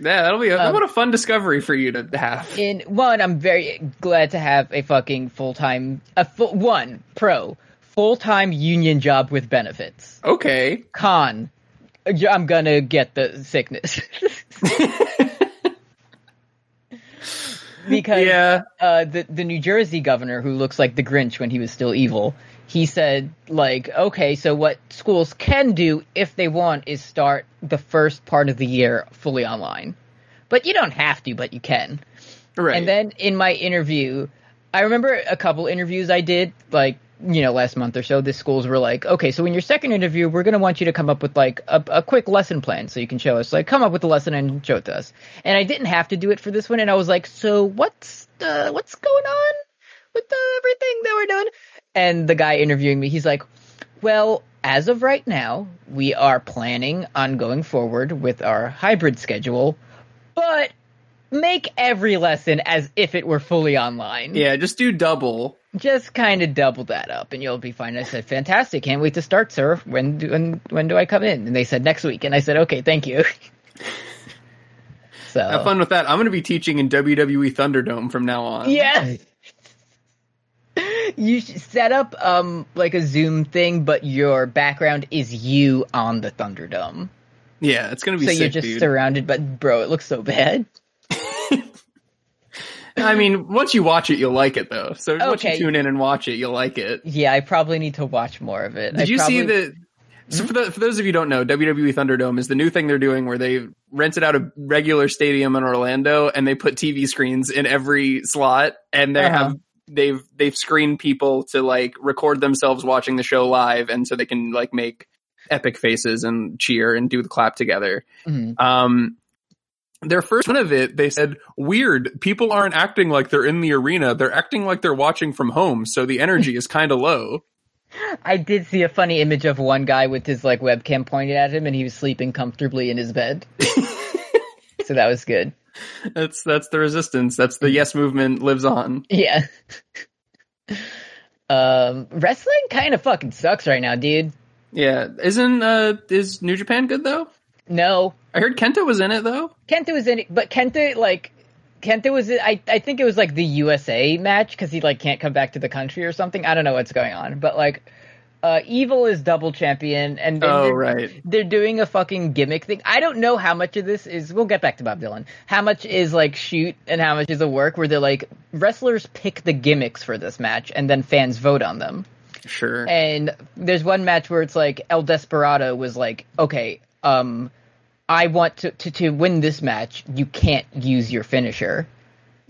Yeah, that'll be a, Um, what a fun discovery for you to have. In one, I'm very glad to have a fucking full time, a full one pro full time union job with benefits. Okay. Con, I'm gonna get the sickness because yeah. uh, the the New Jersey governor, who looks like the Grinch when he was still evil, he said like, okay, so what schools can do if they want is start the first part of the year fully online, but you don't have to, but you can. Right. And then in my interview, I remember a couple interviews I did, like, you know, last month or so, the schools were like, okay, so in your second interview, we're going to want you to come up with like a, a quick lesson plan so you can show us, like, come up with a lesson and show it to us. And I didn't have to do it for this one. And I was like, so what's the, what's going on with the, everything that we're doing? And the guy interviewing me, he's like, well, as of right now, we are planning on going forward with our hybrid schedule, but make every lesson as if it were fully online. yeah, just do double. Just kind of double that up and you'll be fine. I said, fantastic. Can't wait to start, sir. When do, when, when do I come in? And they said next week. And I said, okay, thank you. so, Have fun with that. I'm going to be teaching in WWE Thunderdome from now on. yeah. You set up um like a Zoom thing, but your background is you on the Thunderdome. Yeah, it's going to be So sick, you're just dude. surrounded, but bro, it looks so bad. I mean, once you watch it, you'll like it though. So once you tune in and watch it, you'll like it. Yeah, I probably need to watch more of it. Did I you see probably- the? So for, the, for those of you who don't know, WWE Thunderdome is the new thing they're doing where they rented out a regular stadium in Orlando and they put TV screens in every slot and they Uh-huh. have they've they've screened people to like record themselves watching the show live and so they can like make epic faces and cheer and do the clap together. Mhm. Um, their first one of it, they said, weird. People aren't acting like they're in the arena. They're acting like they're watching from home. So the energy is kind of low. I did see a funny image of one guy with his like webcam pointed at him, and he was sleeping comfortably in his bed. so that was good. That's that's the resistance. That's the yes movement lives on. Yeah. um, wrestling kind of fucking sucks right now, dude. Yeah, isn't uh is New Japan good though? No, I heard Kenta was in it though. Kenta was in it, but Kenta like Kenta was. I I think it was like the USA match because he like can't come back to the country or something. I don't know what's going on, but like. Uh, Evil is double champion, and Oh they're, right. they're doing a fucking gimmick thing. I don't know how much of this is. We'll get back to Bob Dylan. How much is like shoot, and how much is a work? Where they're like wrestlers pick the gimmicks for this match, and then fans vote on them. Sure. And there's one match where it's like El Desperado was like, okay, um, I want to, to, to win this match. You can't use your finisher.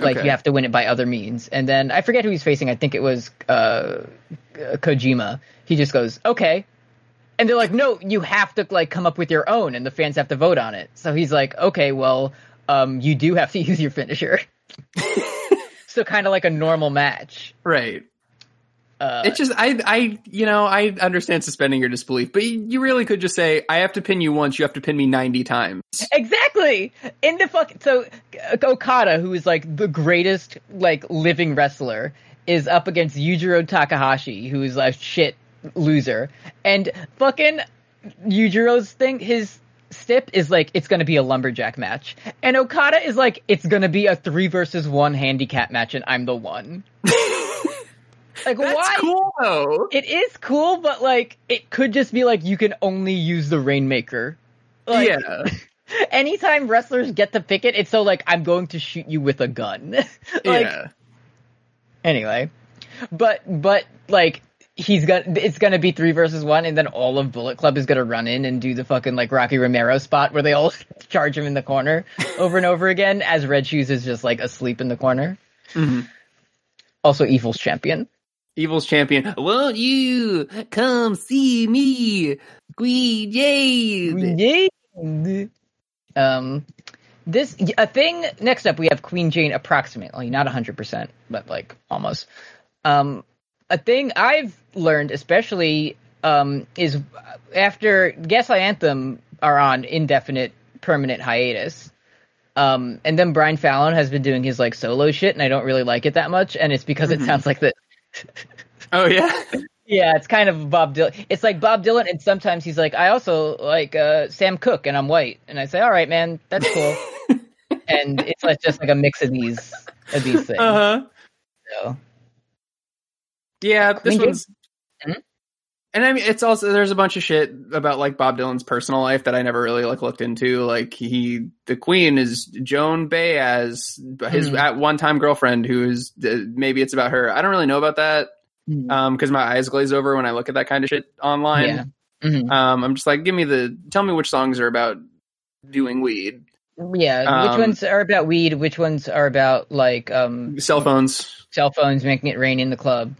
Like Okay. you have to win it by other means. And then I forget who he's facing. I think it was uh, Kojima. He just goes, okay. And they're like, no, you have to like come up with your own, and the fans have to vote on it. So he's like, okay, well, um, you do have to use your finisher. so kind of like a normal match. right. Uh, It's just I I you know I understand suspending your disbelief, but you, really could just say I have to pin you once, you have to pin me ninety times. Exactly. In the fuck. So uh, Okada, who is like the greatest like living wrestler, is up against Yujiro Takahashi, who is a shit loser, and fucking Yujiro's thing, his stip is like it's gonna be a lumberjack match, and Okada is like it's gonna be a three versus one handicap match, and I'm the one. like That's why? cool though. It is cool, but like it could just be like you can only use the Rainmaker. Like, yeah. anytime wrestlers get to pick it, it's so like I'm going to shoot you with a gun. like yeah. anyway, but but like he's gonna it's gonna be three versus one, and then all of Bullet Club is gonna run in and do the fucking like Rocky Romero spot where they all charge him in the corner over and over again as Red Shoes is just like asleep in the corner. Mhm. Also, Evil's champion. Evil's champion. Won't you come see me, Queen Jane? Yeah. Um, this a thing. Next up, we have Queen Jane, approximately not hundred percent, but like almost. Um, a thing I've learned, especially, um, is after Gaslight Anthem are on indefinite, permanent hiatus. Um, and then Brian Fallon has been doing his like solo shit, and I don't really like it that much, and it's because it sounds like that. Oh yeah. Yeah, it's kind of Bob Dylan. It's like Bob Dylan, and sometimes he's like, I also like uh, Sam Cooke, and I'm white, and I say, all right, man, that's cool. and it's like just like a mix of these of these things. Uh huh. So Yeah, this Queen Jane? one's. And I mean, it's also there's a bunch of shit about like Bob Dylan's personal life that I never really like looked into. Like he, the Queen is Joan Baez, his Hmm. at one time girlfriend, who is uh, maybe it's about her. I don't really know about that um because my eyes glaze over when I look at that kind of shit online. yeah, Mhm. Um, I'm just like, give me the, tell me which songs are about doing weed, yeah. which Um, ones are about weed? Which ones are about like um cell phones. cell phones making it rain in the club?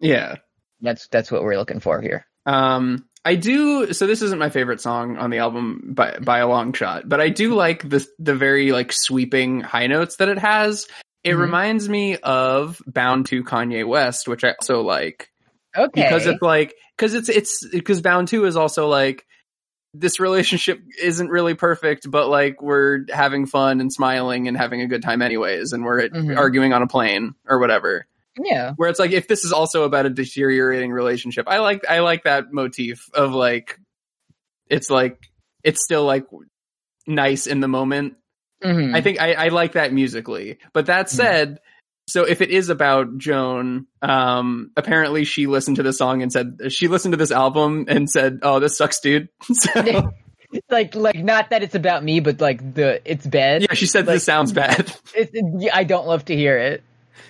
Yeah. That's that's what we're looking for here. Um, I do. So this isn't my favorite song on the album by by a long shot, but I do like the the very like sweeping high notes that it has. It Mhm. reminds me of "Bound to Kanye West," which I also like Okay, because it's like because it's it's because "Bound to" is also like this relationship isn't really perfect, but like we're having fun and smiling and having a good time anyways, and we're Mhm. arguing on a plane or whatever yeah, where it's like if this is also about a deteriorating relationship i like i like that motif of like it's like it's still like nice in the moment Mhm. i think I, I like that musically but that said so if it is about joan um apparently she listened to the song and said she listened to this album and said oh this sucks dude so like like not that it's about me, but like the it's bad. yeah she said Like- this sounds bad it- I don't love to hear it.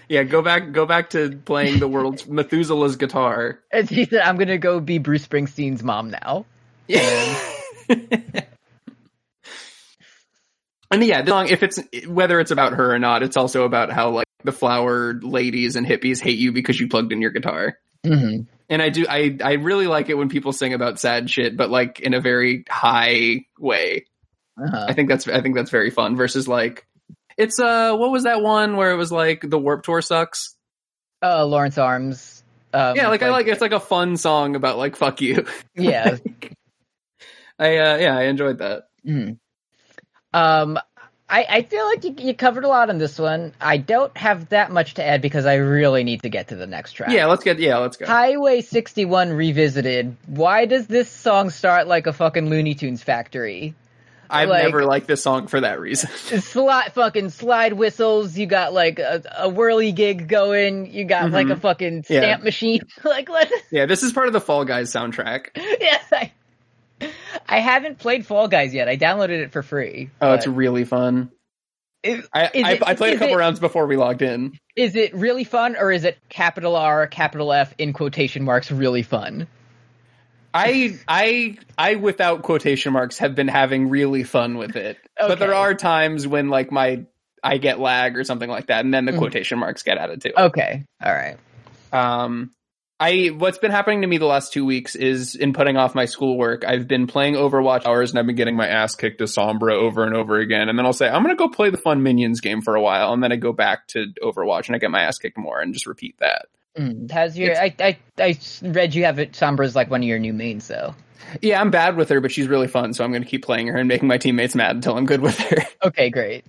Yeah go back go back to playing the world's methuselah's guitar And she said, "I'm gonna go be Bruce Springsteen's mom now." Yeah. and yeah, the song, if it's whether it's about her or not, it's also about how like the flower ladies and hippies hate you because you plugged in your guitar. Mm-hmm. And I do, I, I really like it when people sing about sad shit, but like in a very high way. Uh-huh. I think that's, I think that's very fun versus like, it's, uh, what was that one where it was like the Warp Tour sucks? Uh, Lawrence Arms. Um, yeah, like, I like, it's like a fun song about like, fuck you. Yeah. I, uh, yeah, I enjoyed that. Mhm. Um, I, I feel like you, you covered a lot on this one. I don't have that much to add because I really need to get to the next track. Yeah, let's get. Yeah, let's go. Highway 61 Revisited. Why does this song start like a fucking Looney Tunes factory? I've like- never liked this song for that reason. Slide fucking slide whistles. You got like a, a whirly gig going. You got like a fucking Mm-hmm. Yeah. stamp machine. like let yeah, this is part of the Fall Guys soundtrack. yes, I, I haven't played Fall Guys yet. I downloaded it for free. Oh, it's really fun. is, I, Is I, it- I played a couple it- rounds before we logged in. is it really fun or is it capital R, capital F in quotation marks really fun? I I I without quotation marks have been having really fun with it. But there are times when like my I get lag or something like that, and then the Mhm. quotation marks get added to it. Okay, all right. Um, I what's been happening to me the last two weeks is in putting off my schoolwork. I've been playing Overwatch hours, and I've been getting my ass kicked to Sombra over and over again. And then I'll say I'm gonna go play the fun Minions game for a while, and then I go back to Overwatch and I get my ass kicked more, and just repeat that. Mm, Has your I I read you have it Sombra's like one of your new mains though. Yeah, I'm bad with her, but she's really fun, so I'm gonna keep playing her and making my teammates mad until I'm good with her. Okay, great.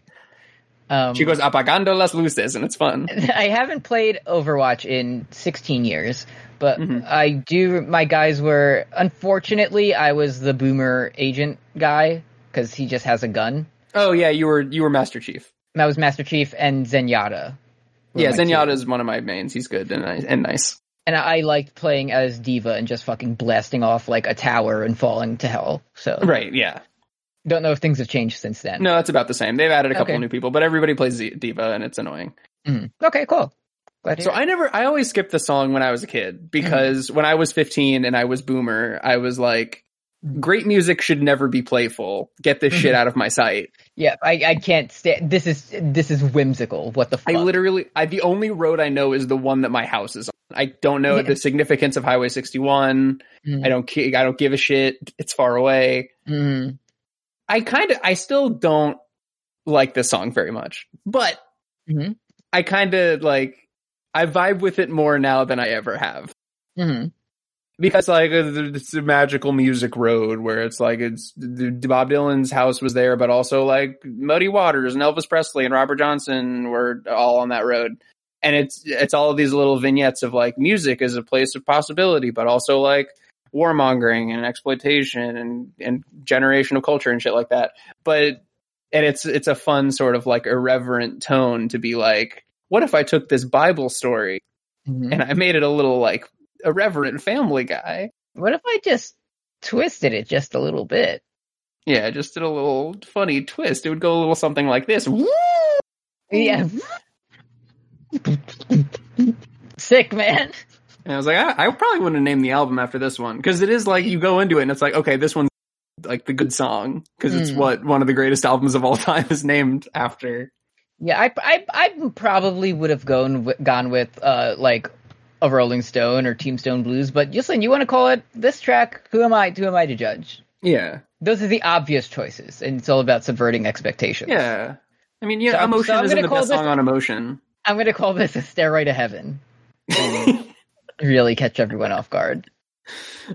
Um, she goes apagando las luces, and it's fun. I haven't played Overwatch in 16 years, but Mhm. I do. My guys were unfortunately I was the boomer agent guy because he just has a gun. Oh yeah, you were you were Master Chief. I was Master Chief and Zenyatta. Were Yeah, my. Zenyatta is one of my mains. He's good and nice. And nice. And I liked playing as D.Va and just fucking blasting off like a tower and falling to hell. So Right? Yeah. don't know if things have changed since then. No, it's about the same. They've added a couple Okay. new people, but everybody plays Z- D.Va, and it's annoying. Mhm. Okay, cool. Glad So. I never, I always skipped the song when I was a kid because when I was 15 and I was boomer, I was like, great music should never be playful. Get this shit Mhm. out of my sight. Yeah, I, I can't stand. This is this is whimsical. What the fuck? I literally, I, the only road I know is the one that my house is on. I don't know Yeah. the significance of Highway 61. Mhm. I don't, I don't give a shit. It's far away. Mhm. I kind of, I still don't like this song very much, but Mhm. I kind of like, I vibe with it more now than I ever have. Mhm. Because like uh, it's a magical music road where it's like it's Bob Dylan's house was there, but also like Muddy Waters and Elvis Presley and Robert Johnson were all on that road. And it's it's all of these little vignettes of like music as a place of possibility, but also like warmongering and exploitation and and generational culture and shit like that. But and it's it's a fun sort of like irreverent tone to be like, what if I took this Bible story Mhm. and I made it a little like irreverent family guy? What if I just twisted it just a little bit? Yeah, just did a little funny twist. It would go a little something like this. Woo! Yeah. Sick man. And I was like, I, I probably wouldn't have named the album after this one because it is like you go into it and it's like, okay, this one's like the good song because it's Mm. what one of the greatest albums of all time is named after. Yeah, I, I, I probably would have gone with, gone with uh like a Rolling Stone or Tombstone Blues, but Yuslin, you want to call it this track? Who am I? Who am I to judge? Yeah, Those are the obvious choices, and it's all about subverting expectations. yeah. I mean, yeah, So I'm- so emotion isn't the best this- song on emotion. I'm gonna call this a stairway to heaven. really catch everyone off guard.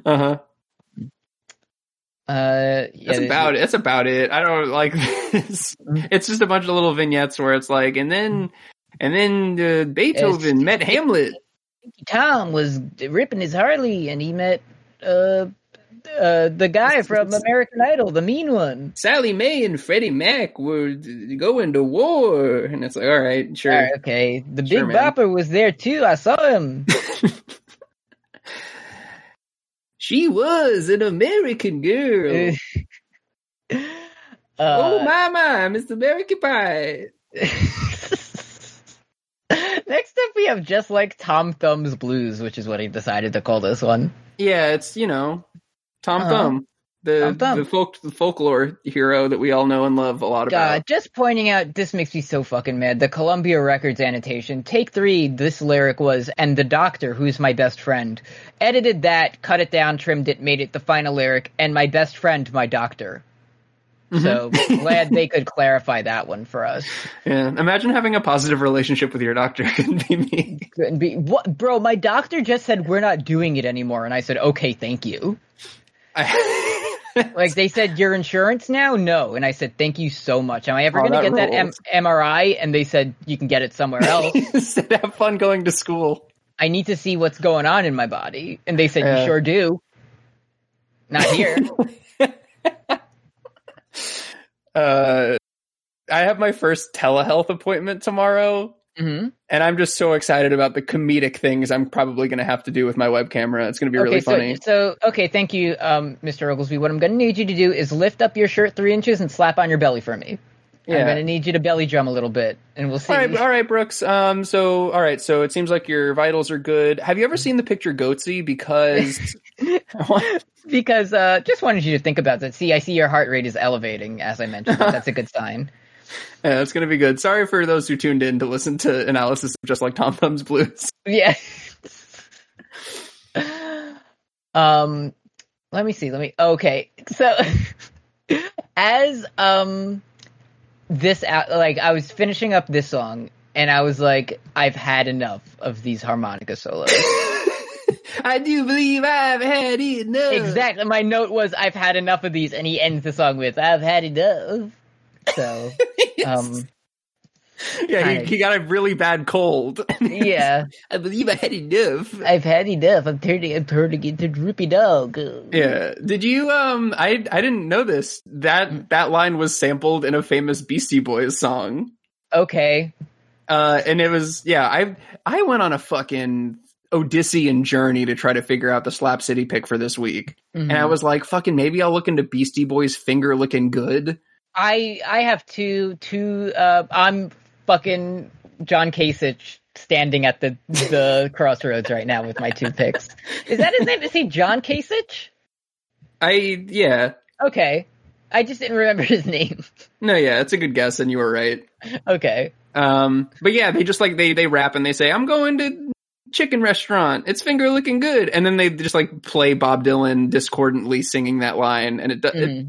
uh huh. Uh, yeah, That's about it. That's about it. I don't like this. Mm. It's just a bunch of little vignettes where it's like, and then, and then uh, Beethoven met Hamlet. Tom was ripping his Harley, and he met uh, uh the guy from American Idol, the mean one. Sallie Mae and Freddie Mac were going to war, and it's like, all right, sure. All right, okay, the Sure, Big man. Bopper was there too. I saw him. She was an American girl. uh, oh my my, Mr. American Pie. Next up, we have just like Tom Thumb's Blues, which is what he decided to call this one. Yeah, it's you know Tom Uh-huh. Thumb, the Tom Thumb. the folk the folklore hero that we all know and love a lot about. God, just pointing out, this makes me so fucking mad. The Columbia Records annotation, take three, this lyric was, and the doctor, who's my best friend. Edited that, cut it down, trimmed it, made it the final lyric, and my best friend, my doctor. Mm-hmm. So glad they could clarify that one for us. Yeah, imagine having a positive relationship with your doctor. Couldn't be me. Couldn't be what, bro. My doctor just said we're not doing it anymore, and I said okay, thank you. I, like they said, your insurance now? No, and I said, thank you so much. Am I ever Oh, going to get that M- MRI? And they said you can get it somewhere else. Said have fun going to school. I need to see what's going on in my body, and they said you sure do. Not here. Uh, I have my first telehealth appointment tomorrow, hmm and I'm just so excited about the comedic things I'm probably going to have to do with my web camera. It's going to be really okay, funny. so so okay, thank you, um, Mr. Oglesby. What I'm going to need you to do is lift up your shirt three inches and slap on your belly for me. I'm going to need you to belly drum a little bit, and we'll see. All right, all right, Brooks. Um, so all right, so it seems like your vitals are good. Have you ever seen the picture Goatse? Because because uh, just wanted you to think about that. See, I see your heart rate is elevating, as I mentioned. That's a good sign. yeah, it's going to be good. Sorry for those who tuned in to listen to analysis of just like Tom Thumbs Blues. Yeah. um, let me see. Let me. Okay, so as um this like I was finishing up this song and I was like, I've had enough of these harmonica solos. I do believe I've had enough. exactly. My note was, I've had enough of these, and he ends the song with, I've had enough. So, um, yeah, he, he got a really bad cold. yeah, I believe I had enough. I've had enough. I'm turning, I'm turning into droopy dog. Yeah. Did you um I I didn't know this. That that line was sampled in a famous Beastie Boys song. Okay. Uh and it was yeah, I I went on a fucking Odyssean journey to try to figure out the Slap City pick for this week. And I Mhm. was like, fucking maybe I'll look into Beastie Boys finger lickin' good. I I have two two uh I'm fucking John Kasich standing at the the crossroads right now with my two picks. Is that his name? Is he John Kasich? I yeah. Okay. I just didn't remember his name. No, yeah, it's a good guess and you were right. Okay. Um but yeah, they just like they they rap and they say, I'm going to chicken restaurant. It's finger lickin' good. And then they just like play Bob Dylan discordantly singing that line and it, do- it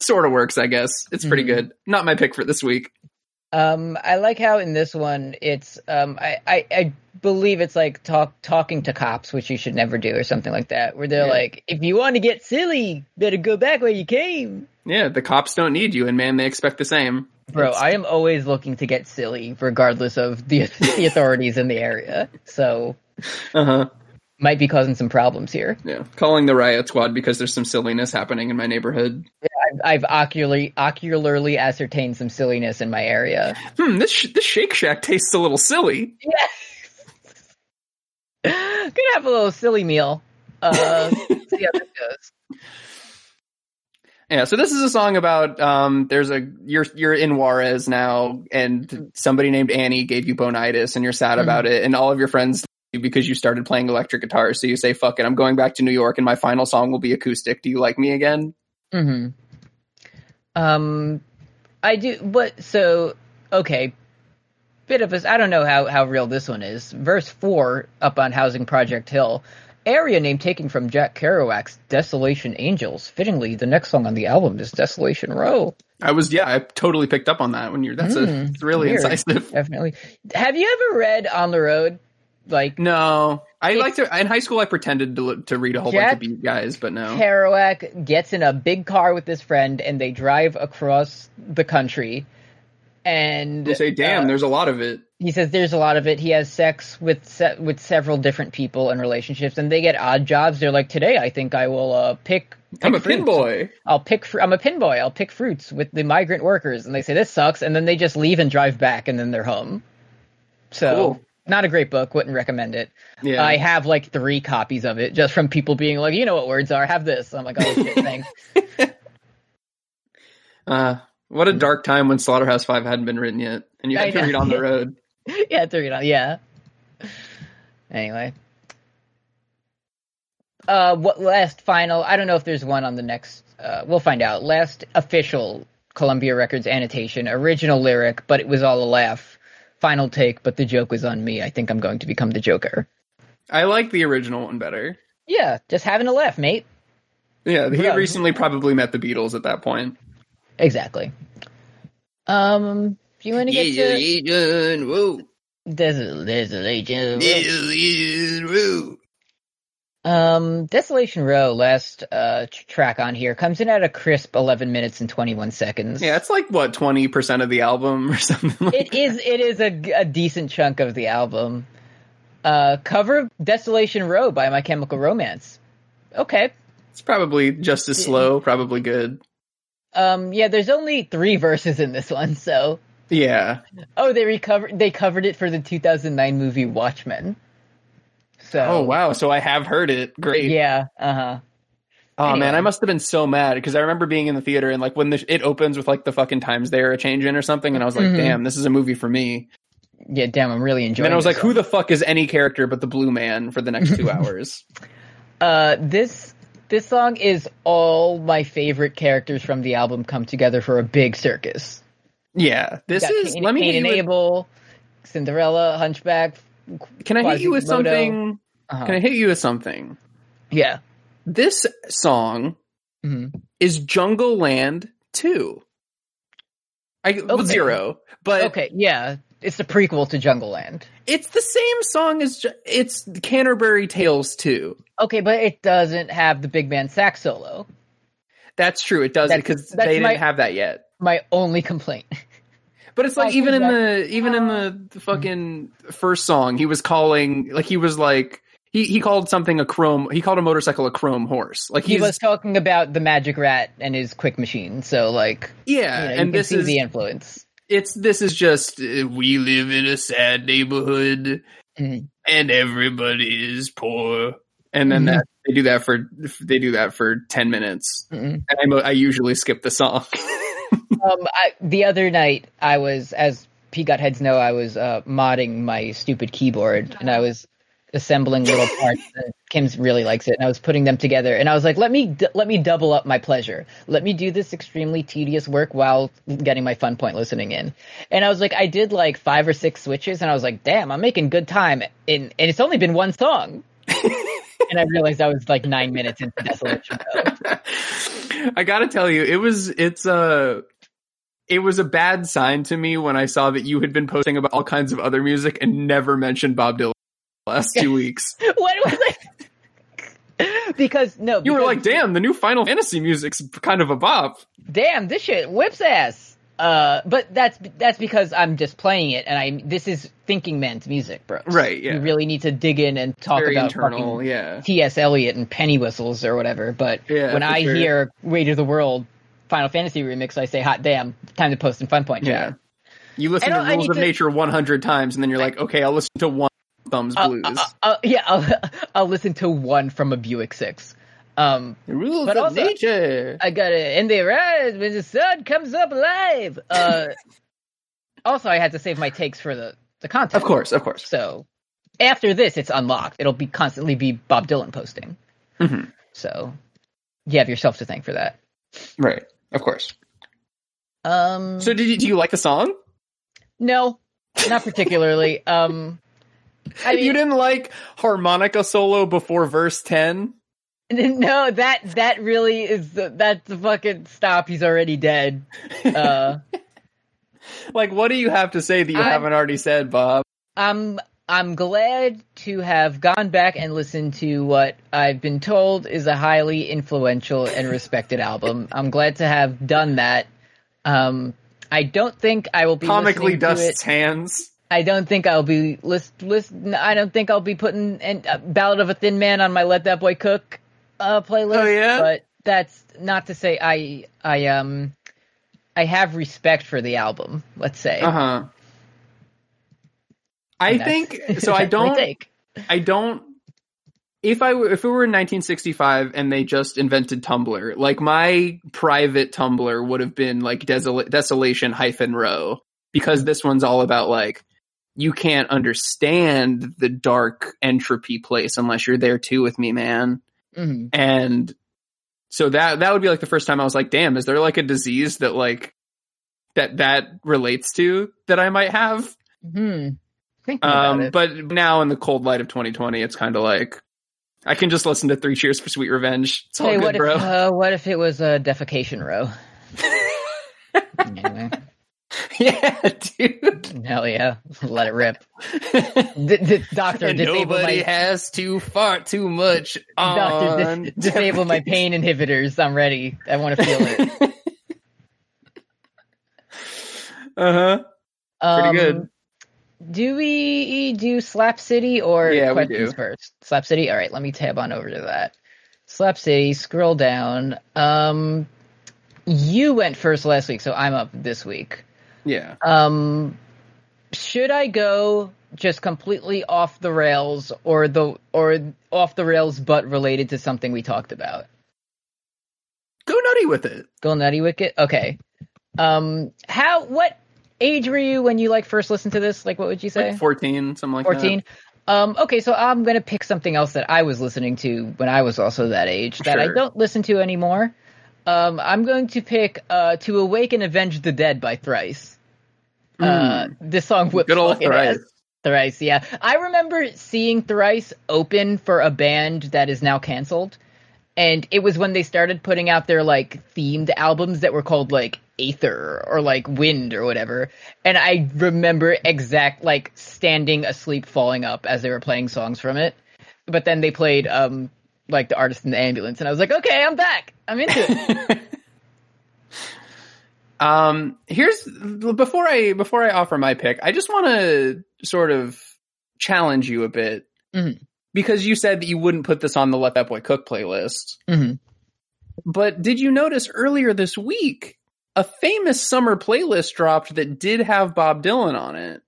sort of works, I guess. It's pretty Mhm. good. Not my pick for this week. Um I like how in this one it's um I I, I believe it's like talk talking to cops, which you should never do or something like that, where they're Yeah. like, if you want to get silly, better go back where you came. Yeah, the cops don't need you, and man, they expect the same. Bro, It's- I am always looking to get silly, regardless of the the authorities in the area. So uh-huh. Might be causing some problems here. Yeah, calling the riot squad because there's some silliness happening in my neighborhood. I've, I've ocularly ocularly ascertained some silliness in my area. Hmm, this sh- this Shake Shack tastes a little silly. Yeah, gonna have a little silly meal. Uh, see how this goes. Yeah, so this is a song about um there's a you're you're in Juarez now and somebody named Annie gave you bonitis and you're sad about it and all of your friends because you started playing electric guitar so you say fuck it I'm going back to New York and my final song will be acoustic. Do you like me again? hmm Um, I do. But so okay, bit of a. I don't know how how real this one is. Verse four up on Housing Project Hill. Area name taken from Jack Kerouac's Desolation Angels. Fittingly, the next song on the album is Desolation Row. I was yeah, I totally picked up on that when you're that's a Hmm, it's really weird. incisive. Definitely. Have you ever read On the Road? Like No, I like to in high school. I pretended to to read a whole Jack- bunch of beat guys, but no. Kerouac gets in a big car with his friend and they drive across the country. And You say, "Damn, uh, there's a lot of it." he says there's a lot of it. He has sex with se- with several different people and relationships, and they get odd jobs. They're like, today I think I will uh, pick. I'm pick a pin boy. I'll pick. Fr- I'm a pin boy. I'll pick fruits with the migrant workers, and they say this sucks, and then they just leave and drive back, and then they're home. So, Cool. Not a great book. Wouldn't recommend it. Yeah, I have like three copies of it just from people being like, you know what words are. Have this. I'm like, oh shit, thanks. uh, what a dark time when Slaughterhouse Five hadn't been written yet, and you I had to know. read on the road. yeah, to read on. Yeah. Anyway. Uh, what last final? I don't know if there's one on the next. Uh, we'll find out. Last official Columbia Records annotation, original lyric, but it was all a laugh. Final take, but the joke was on me. I think I'm going to become the Joker. I like the original one better. Yeah, just having a laugh, mate. Yeah, he Yeah. recently probably met the Beatles at that point. Exactly. Um, do you want to get to? whoa, There's a, there's a legend. whoa. Um, Desolation Row, last uh track on here, comes in at a crisp 11 minutes and 21 seconds. Yeah, it's like what twenty percent of the album or something. Like It is. It is a, a decent chunk of the album. Uh, cover Desolation Row by My Chemical Romance. Okay. It's probably just as slow, probably good. Um, yeah, there's only three verses in this one, so. Yeah. Oh, they recovered. They covered it for the 2009 movie Watchmen. So. Oh wow, so I have heard it. Great. Yeah. Uh huh. Oh man, I must have been so mad because I remember being in the theater and like when the, it opens with like the fucking times they are a changing or something, and I was like, Mhm. damn, this is a movie for me. Yeah. Damn, I'm really enjoying. And I was like, who the fuck is any character but the Blue Man for the next two hours? Uh, this this song is all my favorite characters from the album come together for a big circus. Yeah, this is. Cain, let me Cain and Abel, Cinderella, Hunchback. Can I hit you with something? Uh-huh. Can I hit you with something? Yeah. This song hmm is Jungleland 2. I Okay. zero, but Okay. Yeah. It's the prequel to Jungleland. it's the same song as Ju- it's Canterbury Tales 2. Okay, but it doesn't have the big band sax solo. That's true. It doesn't because they didn't my- have that yet. My only complaint. But it's like Like, even in the even in the, the fucking first song, he was calling like he was like he he called something a chrome. He called a motorcycle a chrome horse. Like He was talking about the Magic Rat and his quick machine, so like, yeah, you know, and this is the influence. it's this is just uh, we live in a sad neighborhood Mhm. and everybody is poor. And then Mhm. that they do that for they do that for ten minutes. Mhm. And I, I usually skip the song. Um, I, the other night I was, as P Gut heads know, I was uh, modding my stupid keyboard, and I was assembling little parts. and Kim's really likes it, and I was putting them together, and I was like, "Let me d- let me double up my pleasure. Let me do this extremely tedious work while getting my fun point listening in." And I was like, I did like five or six switches, and I was like, "Damn, I'm making good time." And and it's only been one song. and I realized I was like nine minutes into Desolation. I gotta tell you, it was it's uh it was a bad sign to me when I saw that you had been posting about all kinds of other music and never mentioned Bob Dylan the last two weeks. What was I? because no, You were like, "Damn, the new Final Fantasy music's kind of a bop." damn, this shit whips ass. Uh, but that's that's because I'm just playing it, and I this is thinking man's music, bro. Right, yeah. You really need to dig in and talk Very about internal, yeah. T.S. Eliot and penny whistles or whatever. But Yeah, when I sure. hear "Weight of the World" Final Fantasy remix, I say, "Hot damn, time to post in Fun Point Yeah. chat." You listen to Rules of to- Nature 100 times and then you're like, "Okay, I'll listen to one Thumbs Blues." uh, uh, yeah, I'll, I'll listen to one from a Buick Six. Um, Rules but of also- Nature. I got it. And they rise when the sun comes up alive. Uh, also, I had to save my takes for the, the content. Of course, of course. So after this, it's unlocked. It'll be constantly be Bob Dylan posting. Mhm. So you have yourself to thank for that. Right. Of course. Um, So did you, do you like the song? no, not particularly. um, I mean, you didn't like harmonica solo before verse 10? no, that that really is the, that's the fucking stop. He's already dead. Uh, Like what do you have to say that you I'm- haven't already said, Bob? I'm I'm glad to have gone back and listened to what I've been told is a highly influential and respected album. I'm glad to have done that. Um, I don't think I will be Comically dusts hands. I don't think I'll be list list. I don't think I'll be putting an, uh, "Ballad of a Thin Man" on my "Let That Boy Cook" uh, playlist. Oh, yeah? but that's not to say I I um I have respect for the album. Let's say. Uh-huh. I think so I don't take. I don't. If I were, if it were in 1965 and they just invented Tumblr, like my private Tumblr would have been like desola- desolation hyphen row because this one's all about like you can't understand the dark entropy place unless you're there too with me, man. Mhm. And so that that would be like the first time I was like, damn, is there like a disease that like that that relates to that I might have? Hmm. About Um, but now in the cold light of 2020, it's kind of like I can just listen to Three Cheers for Sweet Revenge. It's all hey, good, what bro. if uh, what if it was a defecation row? anyway, yeah, dude. Hell yeah, let it rip. D- d- doctor, And disable nobody my has to fart too much doctor, on. dis- disable my pain inhibitors. I'm ready. I want to feel it. uh huh. Um, Pretty good. Do we do Slap City or Yeah, questions first? Slap City. All right, let me tab on over to that. Slap City. Scroll down. Um, you went first last week, so I'm up this week. Yeah. Um, should I go just completely off the rails, or the or off the rails, but related to something we talked about? Go nutty with it. Go nutty wicket. Okay. Um, how? What age were you when you like first listened to this? Like, what would you say? Like 14, something like 14 um okay so i'm gonna pick something else that i was listening to when i was also that age that i don't listen to anymore um i'm going to pick uh to awake and avenge the dead by thrice uh this song whips. Good old Thrice. ass. thrice yeah i remember seeing thrice open for a band that is now canceled and it was when they started putting out their like themed albums that were called like Aether or like Wind or whatever. And I remember exact like standing asleep, falling up as they were playing songs from it. But then they played um like the artist in the ambulance, and I was like, okay, I'm back. I'm into it. Um, here's before I before I offer my pick, I just want to sort of challenge you a bit Mhm. because you said that you wouldn't put this on the Let That Boy Cook playlist. Mhm. But did you notice earlier this week a famous summer playlist dropped that did have Bob Dylan on it?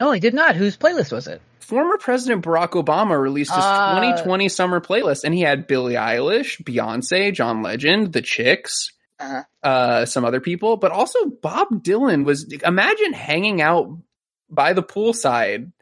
Oh, I did not. Whose playlist was it? Former President Barack Obama released his Uh, 2020 summer playlist, and he had Billie Eilish, Beyonce, John Legend, The Chicks, Uh-huh. uh, some other people, but also Bob Dylan was. Imagine hanging out by the poolside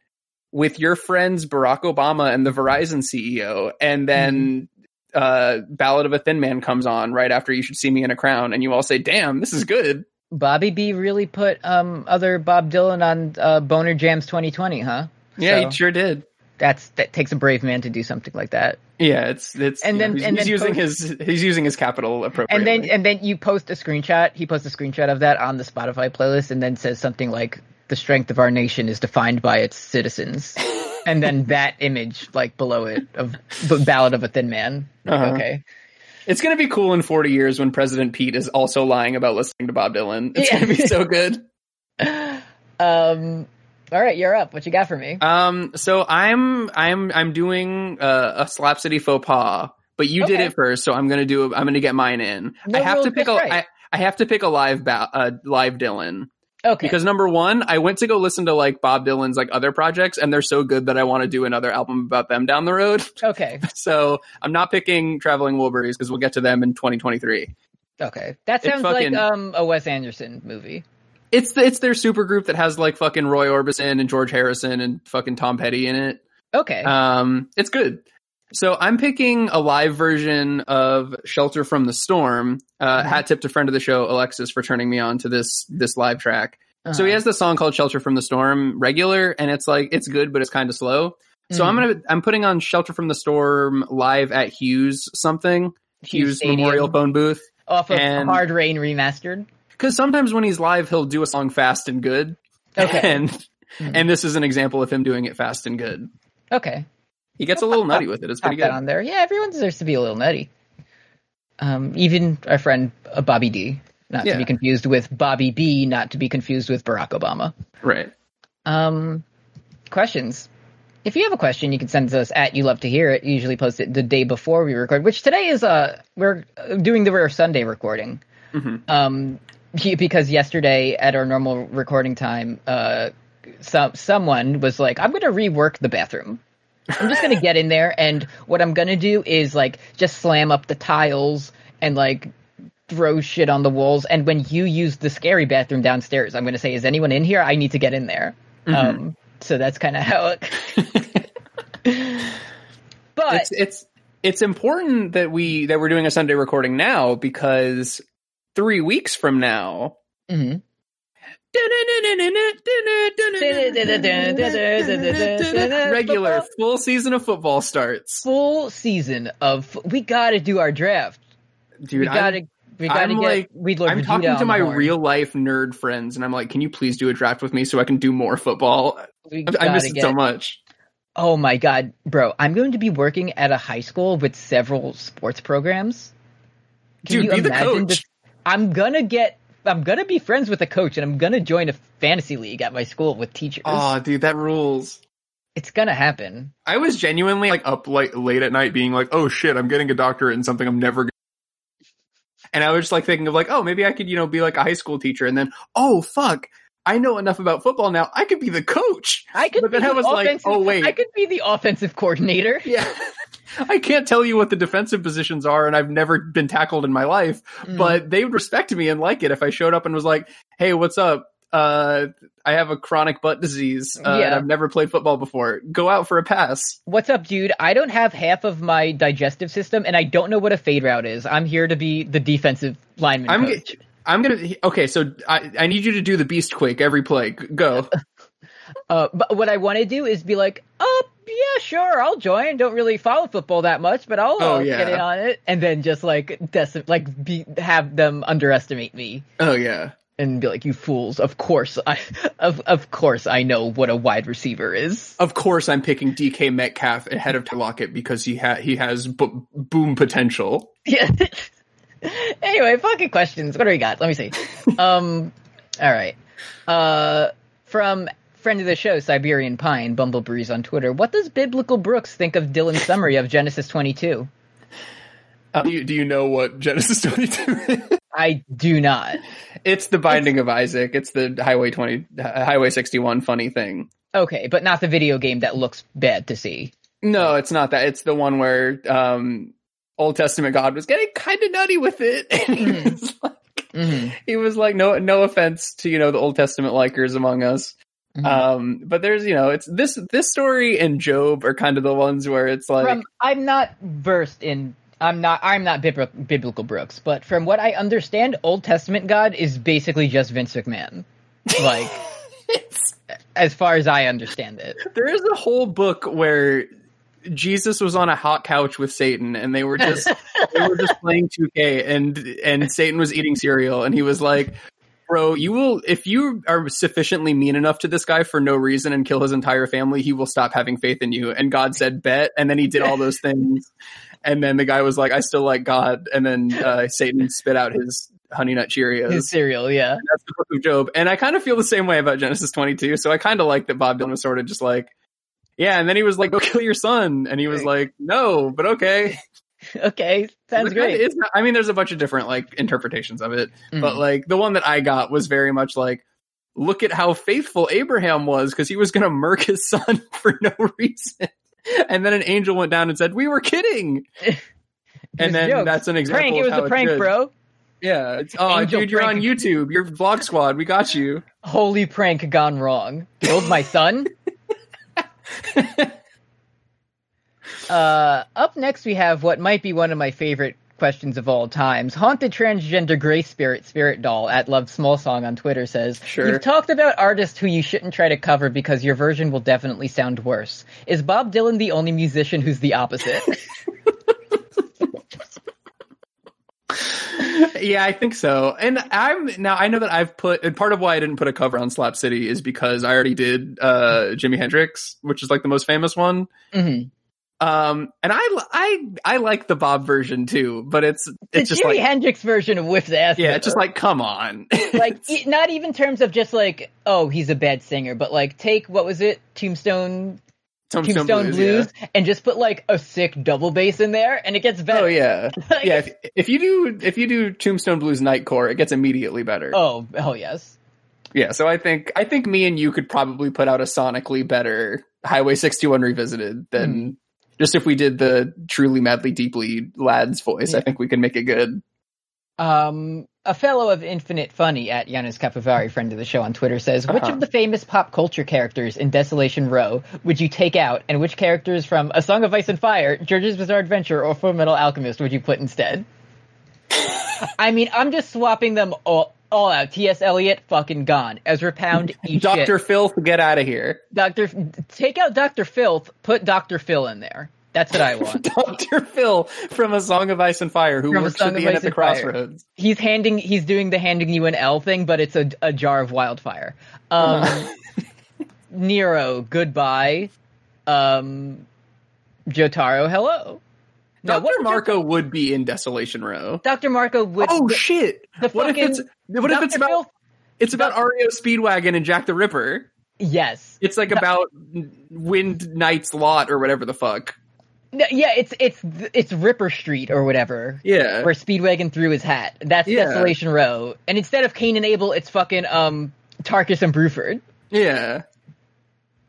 with your friends Barack Obama and the Verizon CEO, and then uh, Ballad of a Thin Man comes on right after You Should See Me in a Crown, and you all say, "Damn, this is good." Bobby B really put um other Bob Dylan on uh, Boner Jams 2020, huh? Yeah, So- he sure did. That's that takes a brave man to do something like that. Yeah, it's it's And then- he's, and he's then using post- his he's using his capital appropriately. and then and then you post a screenshot he posts a screenshot of that on the spotify playlist and then says something like the strength of our nation is defined by its citizens and then that image like below it of the ballad of a thin man Like, Uh-huh. okay It's gonna be cool in 40 years when President Pete is also lying about listening to Bob Dylan. It's Yeah. gonna be so good. um all right you're up what you got for me Um, so I'm I'm I'm doing uh, a Slap City faux pas, but you did it first, so I'm gonna do I'm gonna get mine in. No I have to pick a right. I, I have to pick a live ba- uh, live Dylan okay because number one, I went to go listen to like Bob Dylan's like other projects, and they're so good that I want to do another album about them down the road. okay So I'm not picking Traveling Wilburys because we'll get to them in 2023. okay that sounds fucking- like um a wes anderson movie It's the, it's their super group that has like fucking Roy Orbison and George Harrison and fucking Tom Petty in it. okay Um, it's good. So I'm picking a live version of Shelter from the Storm. Uh, Mhm. Hat tip to friend of the show Alexis for turning me on to this this live track. So he Uh-huh. has the song called Shelter from the Storm regular, and it's like it's good, but it's kind of slow. So I'm Mhm. gonna I'm putting on Shelter from the Storm live at Hughes something Hughes, Stadium, Memorial Phone Booth off of and- hard rain remastered because sometimes when he's live he'll do a song fast and good. Okay. and Mhm. and this is an example of him doing it fast and good. okay He gets a little nutty with it. It's pretty good. on there. Yeah, everyone deserves to be a little nutty. Um, even our friend uh, Bobby D, not Yeah. to be confused with Bobby B, not to be confused with Barack Obama. Right. Um, questions. If you have a question, you can send us at You Love to Hear It. Usually post it the day before we record, which today is uh we're uh, doing the rare Sunday recording. Mhm. Um, because yesterday at our normal recording time, uh, some someone was like, "I'm going to rework the bathroom. I'm just going to get in there, and what I'm going to do is like just slam up the tiles and like." throw shit on the walls and when you use the scary bathroom downstairs i'm going to say is anyone in here i need to get in there Mhm. um, so that's kind of how it. but it's it's it's important that we that we're doing a Sunday recording now because three weeks from now. Mm-hmm. Regular full season of football starts. full season of we got to do our draft. Dude, we got I'm, to We gotta I'm get like- Weed Lord I'm Vegeta talking to my real life nerd friends, and I'm like, "Can you please do a draft with me so I can do more football? We I miss it so much." Oh my god, bro! I'm going to be working at a high school with several sports programs. Can Dude, you be the imagine coach. I'm gonna get. I'm gonna be friends with a coach, and I'm gonna join a fantasy league at my school with teachers. Oh, dude, that rules. it's gonna happen. I was genuinely like up like late at night, being like, "Oh shit, I'm getting a doctorate in something I'm never." Gonna... And I was just like thinking of like, "Oh, maybe I could, you know, be like a high school teacher." And then, "Oh fuck, I know enough about football now. I could be the coach." I could. But then be I the was like, offensive- oh, wait. I could be the offensive coordinator. Yeah. I can't tell you what the defensive positions are, and I've never been tackled in my life, Mm. but they would respect me and like it if I showed up and was like, "Hey, what's up? Uh, I have a chronic butt disease, uh, Yeah. and I've never played football before. Go out for a pass." What's up, dude? I don't have half of my digestive system, and I don't know what a fade route is. I'm here to be the defensive lineman I'm coach. I'm gonna okay. So I I need you to do the beast quake every play. Go. Uh, but what I want to do is be like, oh yeah, sure, I'll join. Don't really follow football that much, but I'll Oh, uh, yeah. get in on it, and then just like deci- like be have them underestimate me oh yeah. and be like, you fools! Of course, I of of course I know what a wide receiver is. Of course, I'm picking DK Metcalf ahead of Lockett because he ha- he has b- boom potential. Yeah. anyway, fucking questions. What do we got? Let me see. Um, all right. Uh, from friend of the show, Siberian Pine, Bumblebreeze on Twitter. What does Biblical Brooks think of Dylan's summary of Genesis 22? Uh, do, you, do you know what Genesis 22 is? I do not. It's the Binding of Isaac. It's the Highway 20, uh, Highway 61 funny thing. Okay, but not the video game that looks bad to see. No, it's not that. It's the one where um, Old Testament God was getting kind of nutty with it. And he Mhm. was like, hmm he was like, no, no offense to you know the Old Testament likers among us, Mhm. um, but there's you know it's this this story and Job are kind of the ones where it's like from I'm not versed in I'm not I'm not Bibl- biblical Brooks, but from what I understand, Old Testament God is basically just Vince McMahon. Like it's, as far as I understand it. there is a whole book where Jesus was on a hot couch with Satan, and they were just they were just playing 2K, and and Satan was eating cereal, and he was like. Bro, you will if you are sufficiently mean enough to this guy for no reason and kill his entire family, he will stop having faith in you. And God said, "Bet," and then he did all those things. And then the guy was like, "I still like God," and then uh, Satan spit out his Honey Nut Cheerios. His cereal, yeah. That's the book of Job. And I kind of feel the same way about Genesis 22. So I kind of like that Bob Dylan was sort of just like, yeah. And then he was like, go kill your son. And he was like, no, but okay. Okay, sounds great. is- I mean, there's a bunch of different like interpretations of it, Mhm. but like the one that I got was very much like, look at how faithful Abraham was because he was going to murk his son for no reason. And then an angel went down and said, we were kidding. And then jokes. that's an example prank. It of was how a prank, bro. Yeah. It's, oh, Angel dude, you're on. YouTube. You're Vlog Squad. We got you. Holy prank gone wrong. Killed my son. uh, up next, we have what might be one of my favorite questions of all times. Haunted transgender gray spirit spirit doll at Love Small Song on Twitter says, Sure. You've talked about artists who you shouldn't try to cover because your version will definitely sound worse. Is Bob Dylan the only musician who's the opposite? yeah, I think so. And I'm now I know that I've put and part of why I didn't put a cover on Slap City is because I already did uh Jimi Hendrix, which is like the most famous one. Mhm. Um and I I I like the Bob version too, but it's The it's just Jimi like Hendrix version of whiffs ass. yeah, it's just like come on. like not even terms of just like oh he's a bad singer, but like take what was it Tombstone Tombstone, Tombstone Blues, Blues, and just put like a sick double bass in there, and it gets yeah. better. Oh yeah. Like- Yeah, if, if you do if you do Tombstone Blues Nightcore, it gets immediately better. Oh, oh yes. Yeah, so I think I think me and you could probably put out a sonically better Highway 61 revisited than mm-hmm. just if we did the truly madly deeply lad's voice. I think we can make it good. Um, a fellow of Infinite Funny at Yanis Capivari, friend of the show on Twitter, says, "Which Uh-huh. of the famous pop culture characters in Desolation Row would you take out, and which characters from A Song of Ice and Fire, JoJo's Bizarre Adventure, or Full Metal Alchemist would you put instead?" I mean, I'm just swapping them all, all out. T.S. Eliot, fucking gone. Ezra Pound, shit. Filth, get out of here. Doctor, take out Doctor Filth, put Doctor Phil in there. That's what I want. Dr. Phil from A Song of Ice and Fire, who From A works Song at the of inn Ice at the and Fire. crossroads. he's handing he's doing the handing you an L thing, but it's a, a jar of wildfire. Um, Uh-huh. Nero, goodbye. Um, Jotaro, hello. No, Dr. what Marco would be in Desolation Row. Dr. Marco would. Oh the, shit! the What if it's what if it's about Phil- it's about REO Speedwagon and Jack the Ripper? Yes. It's like about Wind Knight's lot or whatever the fuck. No, yeah, it's it's it's Ripper Street or whatever. Yeah. Where Speedwagon threw his hat. That's Yeah. Desolation Row. And instead of Cain and Abel, it's fucking um Tarkus and Bruford. Yeah.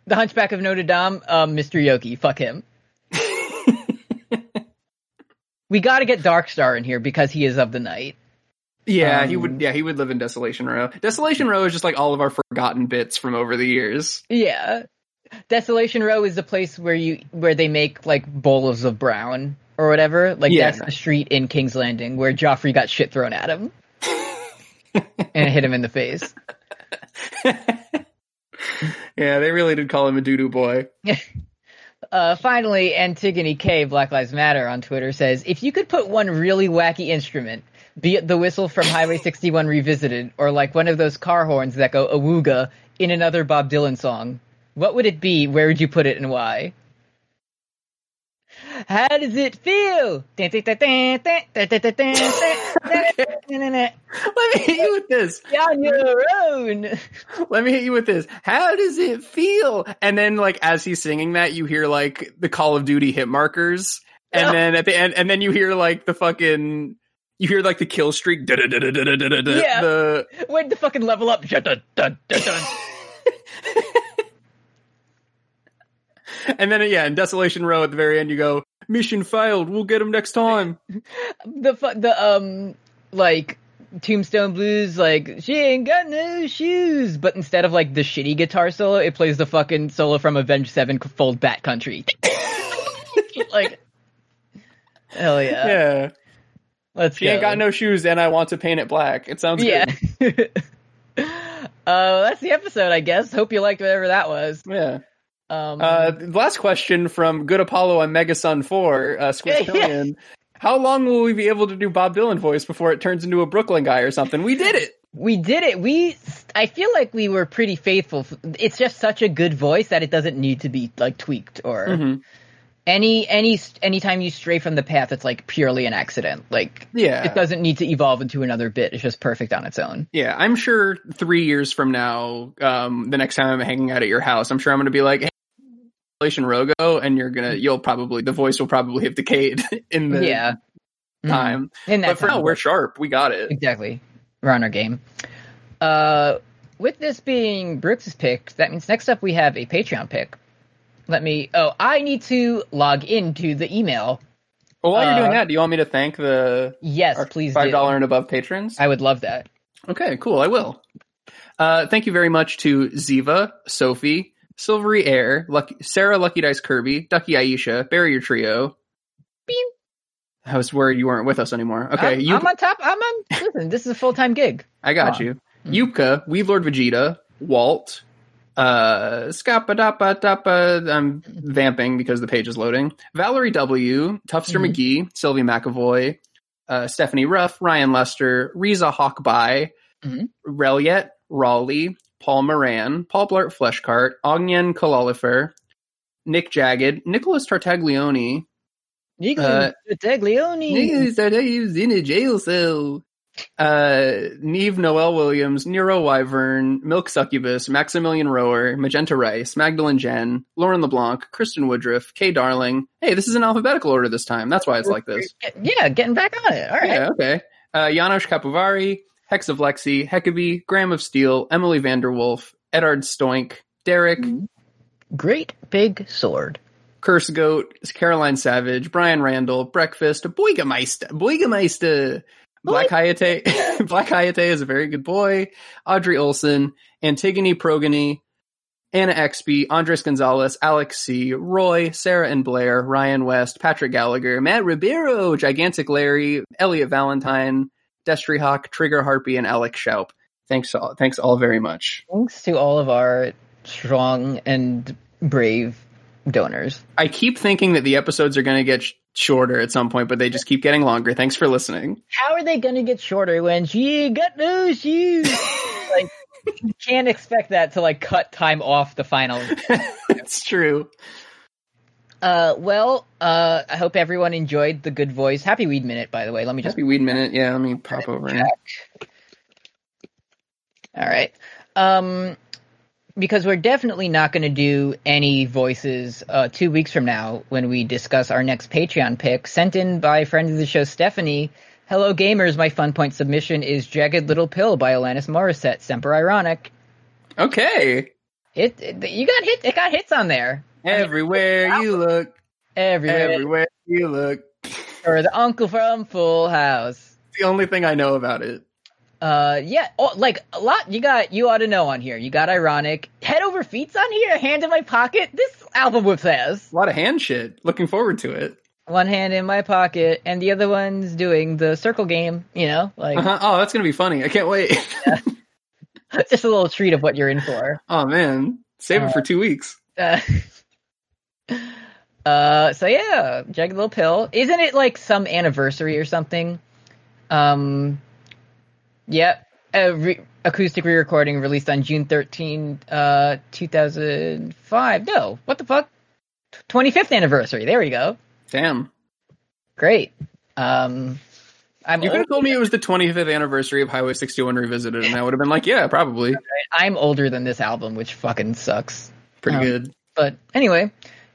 The Hunchback of Notre Dame, um, Mr. Yoki. Fuck him. we got to get Darkstar in here because he is of the night. Yeah, he Um, would yeah, he would live in Desolation Row. Desolation Row is just like all of our forgotten bits from over the years. Yeah. Desolation Row is the place where you where they make like bowls of brown or whatever. Like Yeah. that's the street in King's Landing where Joffrey got shit thrown at him and hit him in the face. Yeah, they really did call him a doo-doo boy. Uh, finally, Antigone K, Black Lives Matter on Twitter says, if you could put one really wacky instrument, be it the whistle from Highway 61 Revisited, or like one of those car horns that go awooga in another Bob Dylan song, what would it be? Where would you put it and why? How does it feel? Let me hit you with this. On your own. Let me hit you with this. How does it feel? And then like as he's singing that, you hear like the Call of Duty hit markers. And then at the end, and then you hear like the fucking, you hear like the kill streak. Yeah. The, Where'd the fucking level up? Dun, dun, dun, dun, dun. and then yeah, in Desolation Row at the very end, you go, mission failed. We'll get him next time. the fu- the um like Tombstone Blues like she ain't got no shoes, but instead of like the shitty guitar solo, it plays the fucking solo from Avenged Sevenfold Bat Country. like, hell yeah, Yeah. let's She go. ain't got no shoes and I want to paint it black. It sounds yeah. good. uh, that's the episode, I guess. Hope you liked whatever that was. Yeah. Um, Uh, last question from Good Apollo and Megasun 4, uh, Squisquillion. How long will we be able to do Bob Dylan voice before it turns into a Brooklyn guy or something? We did it! we did it. We, I feel like we were pretty faithful. It's just such a good voice that it doesn't need to be like tweaked or. Mhm. Any any anytime you stray from the path it's like purely an accident like Yeah. it doesn't need to evolve into another bit it's just perfect on its own Yeah, I'm sure three years from now, um, the next time I'm hanging out at your house, I'm sure I'm going to be like, hey, Relation Rogo, and you're going to, you'll probably, the voice will probably have decayed in the yeah time. Mhm. in that But for time, now, we're sharp. We got it. exactly we're on our game uh with this being brooks's pick that means next up we have a patreon pick let me oh i need to log into the email Well, while Uh, you're doing that, do you want me to thank the yes please five do. dollar and above patrons? i would love that Okay, cool. I will. Uh, thank you very much to Ziva, Sophie, Silvery Air, Lucky, Sarah, Lucky Dice Kirby, Ducky Aisha, Barrier Trio. Beep. I was worried you weren't with us anymore. Okay, I'm, you, I'm on top i'm on listen this is a full-time gig I got Come you. Yuka, Weed Lord Vegeta, Walt, uh, Dapa, I'm vamping because the page is loading. Valerie W, Tuffster Mhm. McGee, Sylvie McAvoy, uh, Stephanie Ruff, Ryan Lester, Riza Hawkeye, Mhm. Reliet, Raleigh, Paul Moran, Paul Blart Fleshcart, Ognian Kalalifer, Nick Jagged, Nicholas Tartaglione, Uh, Taglioni. Niggas that in a jail cell. Uh, Neve Noel Williams, Nero Wyvern, Milk Succubus, Maximilian Rower, Magenta Rice, Magdalene Jen, Lauren LeBlanc, Kristen Woodruff, Kay Darling. Hey, this is in alphabetical order this time. That's why it's like this. Yeah, getting back on it. All right. Yeah, okay. Uh, Janos Capuvari, Hex of Lexi, Heckabee, Graham of Steel, Emily Vanderwolf, Edard Stoink, Derek, Great big sword. Curse Goat, Caroline Savage, Brian Randall, Breakfast, Boigameister, Boigameister, Black Hayate, Black Hayate is a very good boy, Audrey Olson, Antigone Progony, Anna Exby, Andres Gonzalez, Alex C., Roy, Sarah and Blair, Ryan West, Patrick Gallagher, Matt Ribeiro, Gigantic Larry, Elliot Valentine, Destry Hawk, Trigger Harpy, and Alex Schaup. Thanks all, thanks all very much. Thanks to all of our strong and brave donors. I keep thinking that the episodes are going to get shorter at some point, but they just keep getting longer. Thanks for listening. How are they going to get shorter when she got no shoes? like, you can't expect that to like cut time off the final. it's true. Uh, well, uh, I hope everyone enjoyed the good voice. Happy Weed Minute, by the way. Let me just Happy weed minute. Yeah, let me pop over. All right. Um, because we're definitely not going to do any voices uh, two weeks from now when we discuss our next Patreon pick, sent in by friend of the show Stephanie. Hello, gamers. My fun point submission is "Jagged Little Pill" by Alanis Morissette. Semper ironic. Okay. It, it you got hit. It got hits on there Everywhere you look, everywhere. everywhere you look. Or the uncle from Full House. the only thing I know about it. Uh, yeah, oh, like a lot. You got you ought to know on here. You got ironic. Head over feet's on here. Hand in my pocket. This album whip says A lot of hand shit. Looking forward to it. one hand in my pocket and the other one's doing the circle game. You know, like Uh-huh. Oh, that's gonna be funny. I can't wait. just a little treat of what you're in for. oh man, save it for two weeks. Uh, uh, so yeah, jagged little pill. Isn't it like some anniversary or something? Um, yeah, a re- acoustic re-recording released on June 13, uh, 2005. No, what the fuck? 25th anniversary. There we go. Damn. Great. Um, I'm You could have told me it was the 25th anniversary of Highway 61 Revisited, and I would have been like, yeah, probably. I'm older than this album, which fucking sucks. Pretty Um, good. But anyway,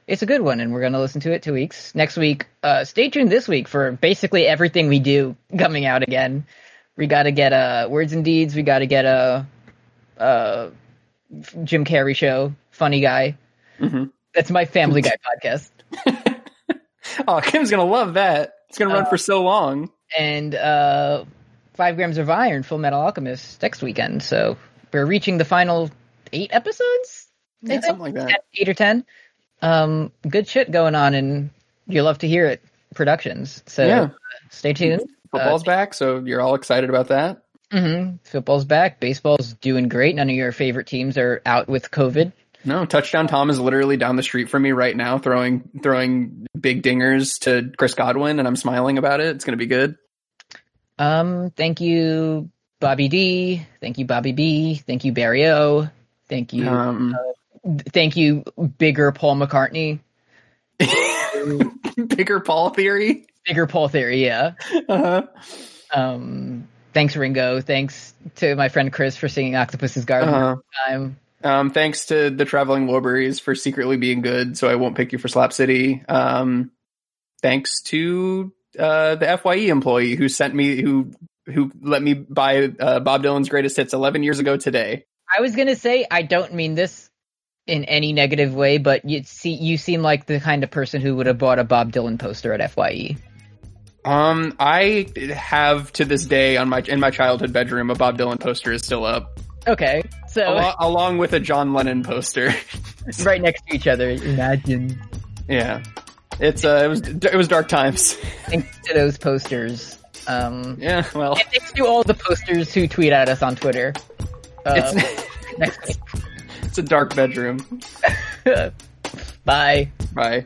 it's a good one, and we're going to listen to it two weeks. Next week, uh, stay tuned this week for basically everything we do coming out again. We got to get uh, Words and Deeds. We got to get a, uh Jim Carrey show. Funny guy. hmm That's my Family Guy podcast. Oh, Kim's gonna love that. It's gonna run Uh, for so long. And uh, Five Grams of Iron, Full Metal Alchemist next weekend. So we're reaching the final eight episodes? Yeah, something like that. eight or ten. Um, good shit going on, and you love to hear it. Productions. So Yeah. uh, stay tuned. Football's back, so you're all excited about that. hmm Football's back. Baseball's doing great. None of your favorite teams are out with COVID. No, touchdown Tom is literally down the street from me right now, throwing throwing big dingers to Chris Godwin, and I'm smiling about it. It's gonna be good. Um, thank you, Bobby D. Thank you, Bobby B. Thank you, Barry O. Thank you, Um, thank you, bigger Paul McCartney. bigger Paul theory. Bigger Paul theory, yeah. Uh-huh. Um, thanks Ringo. Thanks to my friend Chris for singing Octopus's Garden Uh-huh. time. Um, thanks to the traveling Wilburys for secretly being good, so I won't pick you for Slap City. Um, thanks to uh, the Fye employee who sent me who who let me buy uh, Bob Dylan's greatest hits 11 years ago today. I was gonna say I don't mean this in any negative way, but you see, you seem like the kind of person who would have bought a Bob Dylan poster at Fye. Um, I have to this day on my in my childhood bedroom a Bob Dylan poster is still up, Okay, so Alo- along with a John Lennon poster. right next to each other. Imagine. yeah, it's uh, it was it was dark times. Thanks to those posters. Um, Yeah, well, and thanks to all the posters who tweet at us on Twitter. Uh, it's next it's a dark bedroom. Bye. Bye.